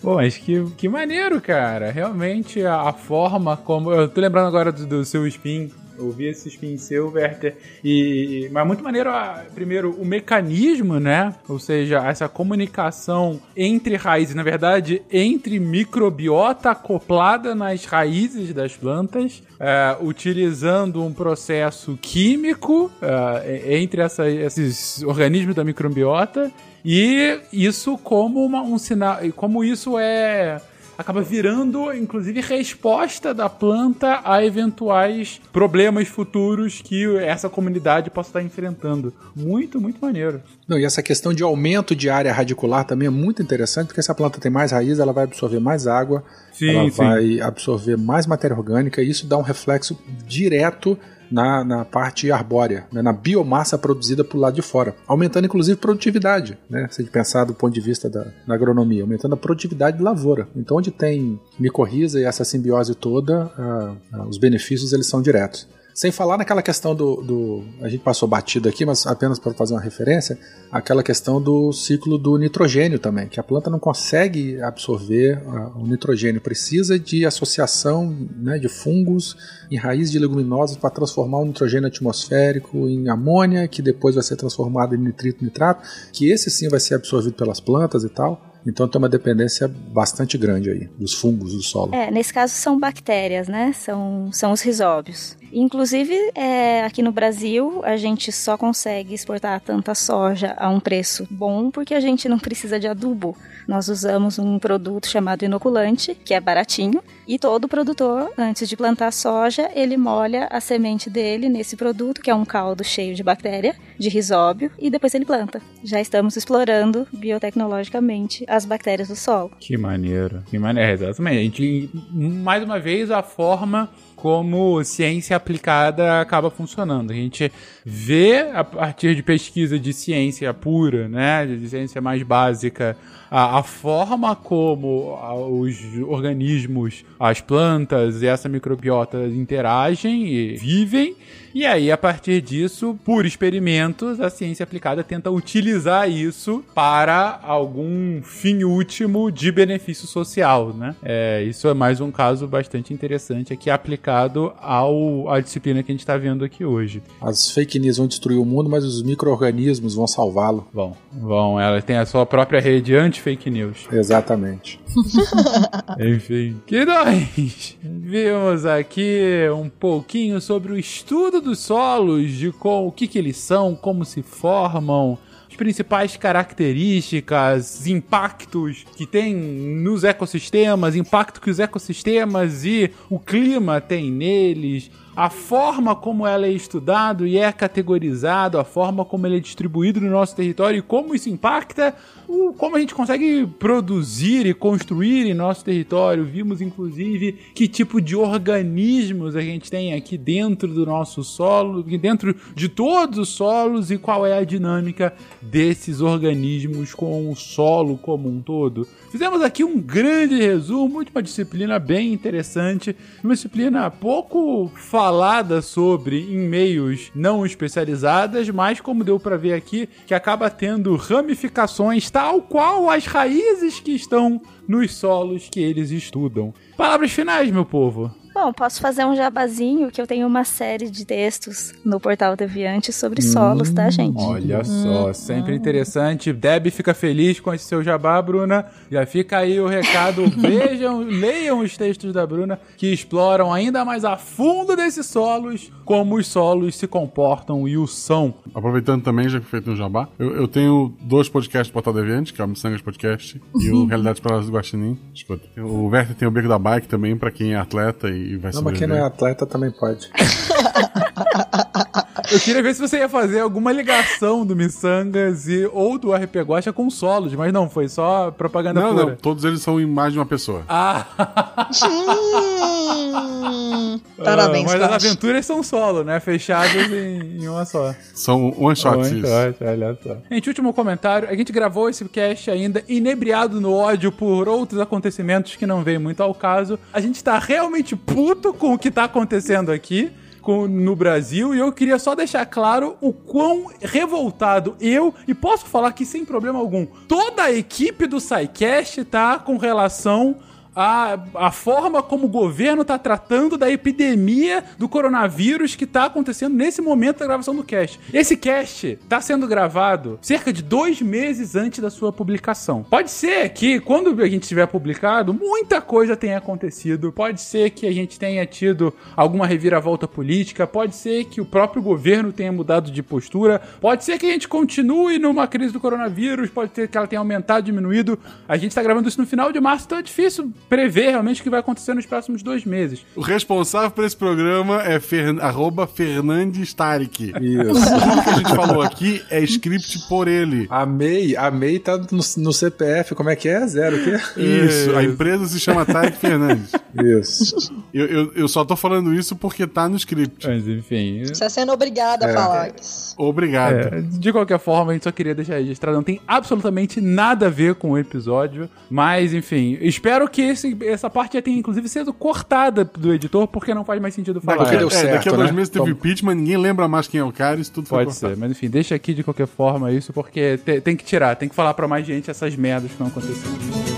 Pô, mas que, que maneiro, cara. Realmente a, a forma como. Eu tô lembrando agora do, do seu spin. Eu vi esse spin seu, Werther. E, mas muito maneiro, primeiro, o mecanismo, né? Ou seja, essa comunicação entre raízes, na verdade, entre microbiota acoplada nas raízes das plantas, é, utilizando um processo químico é, entre essa- esses organismos da microbiota E isso como uma, um sinal, como isso é acaba virando, inclusive, resposta da planta a eventuais problemas futuros que essa comunidade possa estar enfrentando. Muito, muito maneiro. Não, e essa questão de aumento de área radicular também é muito interessante, porque se a planta tem mais raiz, ela vai absorver mais água, Sim, ela sim. vai absorver mais matéria orgânica, e isso dá um reflexo direto na, na parte arbórea, né, na biomassa produzida por lado de fora, aumentando inclusive produtividade, né, se a gente pensar do ponto de vista da, da agronomia, aumentando a produtividade de lavoura. Então, onde tem micorriza e essa simbiose toda, ah, ah, os benefícios eles são diretos. Sem falar naquela questão do, do- A gente passou batido aqui, mas apenas para fazer uma referência, aquela questão do ciclo do nitrogênio também, que a planta não consegue absorver ah, o nitrogênio, precisa de associação né, de fungos em raiz de leguminosas para transformar o nitrogênio atmosférico em amônia, que depois vai ser transformado em nitrito nitrato, que esse sim vai ser absorvido pelas plantas e tal. Então tem uma dependência bastante grande aí dos fungos do solo. É, nesse caso são bactérias, né? São, são os risóbios. Inclusive, é, aqui no Brasil, a gente só consegue exportar tanta soja a um preço bom porque a gente não precisa de adubo. Nós usamos um produto chamado inoculante, que é baratinho, e todo produtor, antes de plantar soja, ele molha a semente dele nesse produto, que é um caldo cheio de bactéria, de risóbio, e depois ele planta. Já estamos explorando biotecnologicamente as bactérias do solo. Que maneiro. Que maneiro, exatamente. A gente, mais uma vez, a forma como ciência aplicada acaba funcionando. A gente vê, a partir de pesquisa de ciência pura, né, de ciência mais básica, a, a forma como a- os organismos, as plantas e essa microbiota interagem e vivem, e aí, a partir disso, por experimentos, a ciência aplicada tenta utilizar isso para algum fim último de benefício social, né? É, isso é mais um caso bastante interessante aqui aplicado ao, à disciplina que a gente está vendo aqui hoje. As fake news vão destruir o mundo, mas os micro-organismos vão salvá-lo. Bom, bom, ela tem a sua própria rede anti-fake news. Exatamente. Enfim, que nós vimos aqui um pouquinho sobre o estudo dos solos, de com, o que, que eles são, como se formam, as principais características, impactos que tem nos ecossistemas, impacto que os ecossistemas e o clima têm neles, a forma como ela é estudado e é categorizado, a forma como ele é distribuído no nosso território e como isso impacta o, como a gente consegue produzir e construir em nosso território. Vimos, inclusive, que tipo de organismos a gente tem aqui dentro do nosso solo, dentro de todos os solos e qual é a dinâmica desses organismos com o solo como um todo. Fizemos aqui um grande resumo uma disciplina bem interessante, uma disciplina pouco falada sobre em meios não especializadas, mas como deu para ver aqui, que acaba tendo ramificações tal qual as raízes que estão nos solos que eles estudam. Palavras finais, meu povo. Bom, posso fazer um jabazinho que eu tenho uma série de textos no portal Deviante sobre solos, tá, gente? Olha só, sempre interessante. Deb fica feliz com esse seu jabá, Bruna. Já fica aí o recado. Vejam, leiam os textos da Bruna que exploram ainda mais a fundo desses solos, como os solos se comportam e o são. Aproveitando também, já que foi feito um jabá, eu, eu tenho dois podcasts do Portal Deviante, que é o Missangas Podcast e o Realidades Paradas do Guaxinim. Escuta. O Werther tem o Beco da Bike também, pra quem é atleta e vai Não, mas quem não é atleta também pode. Eu queria ver se você ia fazer alguma ligação do Missangas e, ou do RP Guacha com solos, mas não, foi só propaganda Não, pura. não, todos eles são em mais de uma pessoa. Ah, Hum, Parabéns, mas as aventuras são solo, né? Fechadas em, em uma só. São one shots One isso. shot, olha só. Gente, último comentário. A gente gravou esse cast ainda inebriado no ódio por outros acontecimentos que não veio muito ao caso. A gente tá realmente puto com o que tá acontecendo aqui. com- no Brasil e eu queria só deixar claro o quão revoltado eu, e posso falar aqui sem problema algum, toda a equipe do SciCast tá com relação a, a forma como o governo tá tratando da epidemia do coronavírus que tá acontecendo nesse momento da gravação do cast. Esse cast tá sendo gravado cerca de dois meses antes da sua publicação. Pode ser que quando a gente tiver publicado, muita coisa tenha acontecido. Pode ser que a gente tenha tido alguma reviravolta política. Pode ser que o próprio governo tenha mudado de postura. Pode ser que a gente continue numa crise do coronavírus. Pode ser que ela tenha aumentado, diminuído. A gente tá gravando isso no final de março, então é difícil prever realmente o que vai acontecer nos próximos dois meses. O responsável por esse programa é fer... arroba Fernandes Tarek. Isso. Tudo que a gente falou aqui é script por ele. A MEI, a MEI tá no, no CPF, como é que é? Zero o quê? Isso, a empresa se chama Tarek Fernandes. Isso. Eu, eu, eu só tô falando isso porque tá no script. Mas enfim. Você é sendo obrigado a É. falar isso. Obrigado. É, de qualquer forma, a gente só queria deixar registrado. Não tem absolutamente nada a ver com o episódio. Mas, enfim, espero que esse- essa parte já tenha, inclusive, sido cortada do editor, porque não faz mais sentido falar. porque deu É, daqui a certo, dois né? meses teve Vamos- impeachment, ninguém lembra mais quem é o cara, isso tudo foi Pode cortado. ser, mas enfim, deixa aqui de qualquer forma isso, porque te- tem que tirar, tem que falar pra mais gente essas merdas que estão acontecendo.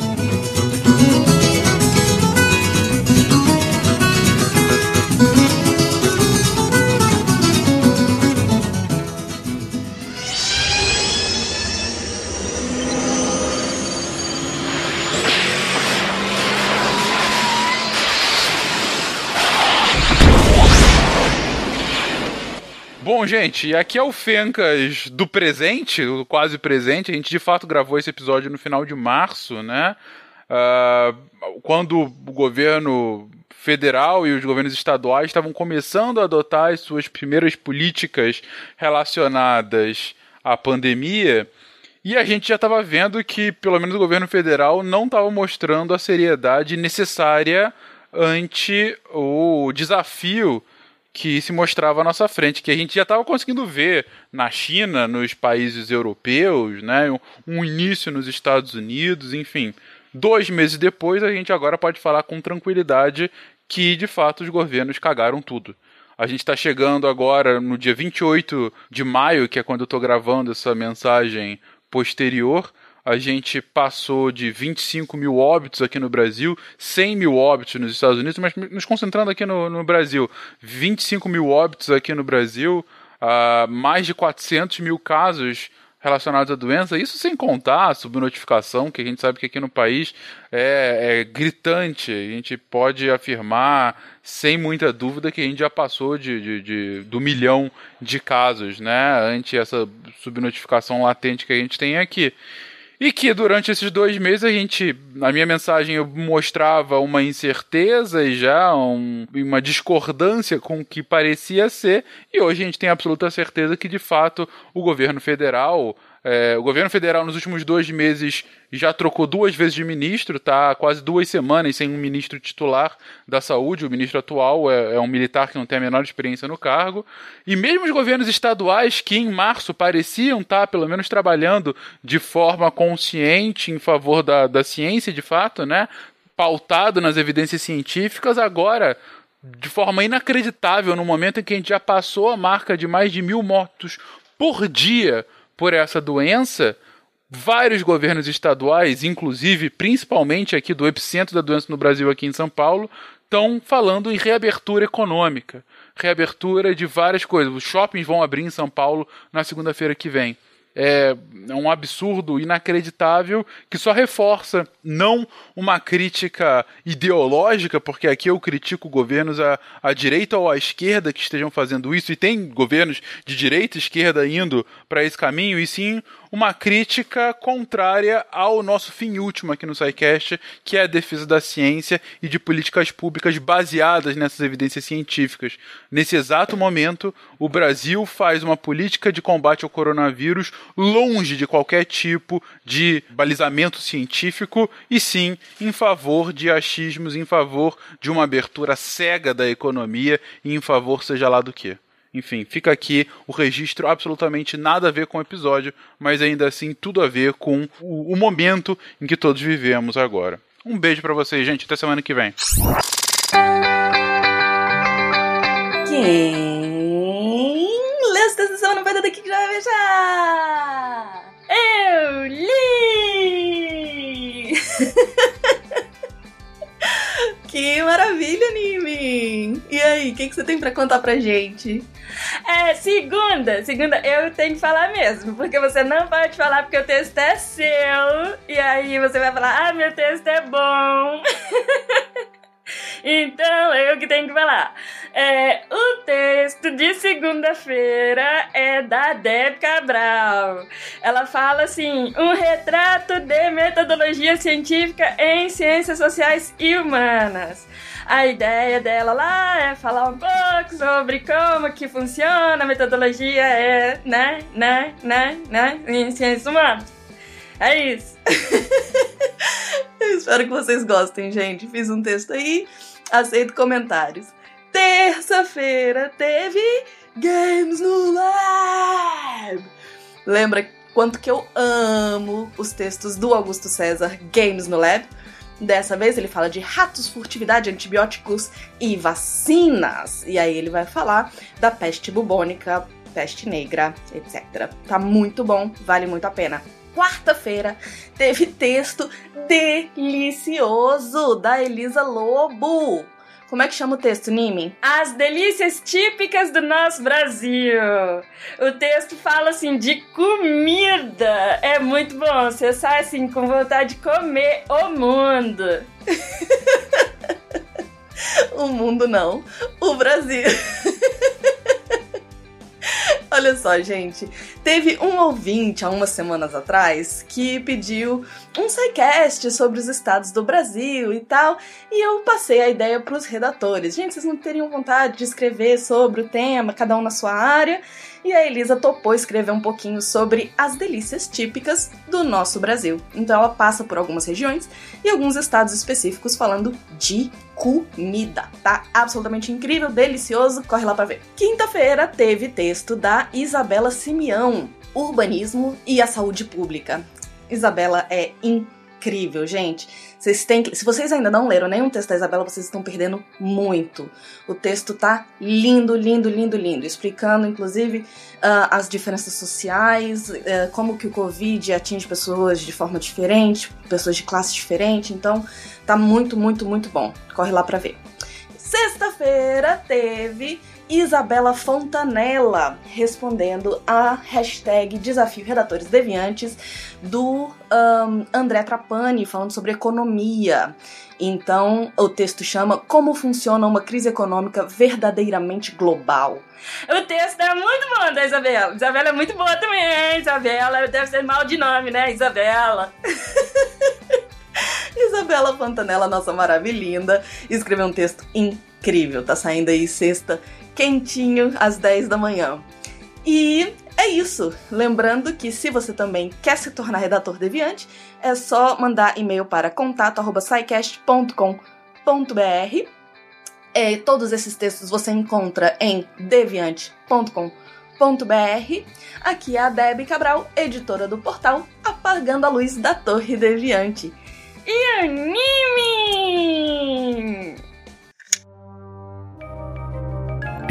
Bom, gente, aqui é o Fencas do presente, o quase presente. A gente de fato gravou esse episódio no final de março, né? Ah, quando o governo federal e os governos estaduais estavam começando a adotar as suas primeiras políticas relacionadas à pandemia. E a gente já estava vendo que, pelo menos o governo federal, não estava mostrando a seriedade necessária ante o desafio que se mostrava à nossa frente, que a gente já estava conseguindo ver na China, nos países europeus, né, um, início nos Estados Unidos, enfim. Dois meses depois, a gente agora pode falar com tranquilidade que, de fato, os governos cagaram tudo. A gente está chegando agora no dia 28 de maio, que é quando eu estou gravando essa mensagem posterior. A gente passou de 25 mil óbitos aqui no Brasil, 100 mil óbitos nos Estados Unidos, mas nos concentrando aqui no, no Brasil, 25 mil óbitos aqui no Brasil, ah, mais de 400 mil casos relacionados à doença, isso sem contar a subnotificação, que a gente sabe que aqui no país é, é gritante. A gente pode afirmar, sem muita dúvida, que a gente já passou de, de- de- do milhão de casos, né? Ante essa subnotificação latente que a gente tem aqui. E que durante esses dois meses a gente, na minha mensagem, eu mostrava uma incerteza e já um- uma discordância com o que parecia ser, e hoje a gente tem absoluta certeza que de fato o governo federal. É, o governo federal nos últimos dois meses já trocou duas vezes de ministro, tá quase duas semanas sem um ministro titular da saúde. O ministro atual é, é um militar que não tem a menor experiência no cargo. E mesmo os governos estaduais, que em março pareciam estar pelo menos trabalhando de forma consciente em favor da, da ciência, de fato, né? pautado nas evidências científicas, agora de forma inacreditável, no momento em que a gente já passou a marca de mais de mil mortos por dia por essa doença, vários governos estaduais, inclusive principalmente aqui do epicentro da doença no Brasil, aqui em São Paulo, estão falando em reabertura econômica, reabertura de várias coisas. Os shoppings vão abrir em São Paulo na segunda-feira que vem. É um absurdo inacreditável que só reforça não uma crítica ideológica, porque aqui eu critico governos à, à direita ou à esquerda que estejam fazendo isso, e tem governos de direita e esquerda indo para esse caminho, e sim uma crítica contrária ao nosso fim último aqui no SciCast, que é a defesa da ciência e de políticas públicas baseadas nessas evidências científicas. Nesse exato momento, o Brasil faz uma política de combate ao coronavírus longe de qualquer tipo de balizamento científico e sim em favor de achismos, em favor de uma abertura cega da economia e em favor seja lá do que. Enfim, fica aqui o registro absolutamente nada a ver com o episódio, mas ainda assim tudo a ver com o, o momento em que todos vivemos agora. Um beijo pra vocês, gente. Até semana que vem. Quem lê essa decisão não vai dar daqui que já vai beijar? Eu li! maravilha, Nimi! E aí, o que, que você tem pra contar pra gente? É, segunda, segunda, eu tenho que falar mesmo, porque você não pode falar porque o texto é seu, e aí você vai falar, ah, meu texto é bom. então, eu que tenho que falar. É, o texto de segunda-feira é da Deb Cabral. Ela fala assim: um retrato de metodologia científica em ciências sociais e humanas. A ideia dela lá é falar um pouco sobre como que funciona a metodologia, é, né, né, né, né, em ciências humanas. É isso. Eu espero que vocês gostem, gente. Fiz um texto aí, aceito comentários. Terça-feira teve Games no Lab. Lembra quanto que eu amo os textos do Augusto César Games no Lab? Dessa vez ele fala de ratos, furtividade, antibióticos e vacinas. E aí ele vai falar da peste bubônica, peste negra, etc. Tá muito bom, vale muito a pena. Quarta-feira teve texto delicioso da Elisa Lobo. Como é que chama o texto, Nimi? As delícias típicas do nosso Brasil. O texto fala assim de comida. É muito bom. Você sai assim com vontade de comer o mundo. o mundo não. O Brasil. Olha só, gente. Teve um ouvinte há umas semanas atrás que pediu um sidecast sobre os estados do Brasil e tal, e eu passei a ideia para os redatores. Gente, vocês não teriam vontade de escrever sobre o tema, cada um na sua área? E a Elisa topou escrever um pouquinho sobre as delícias típicas do nosso Brasil. Então ela passa por algumas regiões e alguns estados específicos falando de comida. Tá absolutamente incrível, delicioso, corre lá para ver. Quinta-feira teve texto da Isabela Simeão, Urbanismo e a Saúde Pública. Isabela é incrível, gente. Vocês têm que, se vocês ainda não leram nenhum texto da Isabela, vocês estão perdendo muito. O texto tá lindo, lindo, lindo, lindo, explicando inclusive uh, as diferenças sociais, uh, como que o Covid atinge pessoas de forma diferente, pessoas de classe diferente. Então, tá muito, muito, muito bom. Corre lá para ver. Sexta-feira teve Isabela Fontanella respondendo a hashtag Desafio Redatores Deviantes do um, André Trapani falando sobre economia. Então o texto chama Como funciona uma crise econômica verdadeiramente global. O texto é muito bom da Isabela. Isabela é muito boa também, Isabela. Deve ser mal de nome, né? Isabela. Isabela Fontanella, nossa maravilhinda, escreveu um texto incrível. Tá saindo aí sexta quentinho às 10 da manhã. E é isso. Lembrando que se você também quer se tornar redator deviante, é só mandar e-mail para contato@saicast.com.br. É, todos esses textos você encontra em deviante.com.br. Aqui é a Debbie Cabral, editora do portal Apagando a Luz da Torre Deviante. E anime!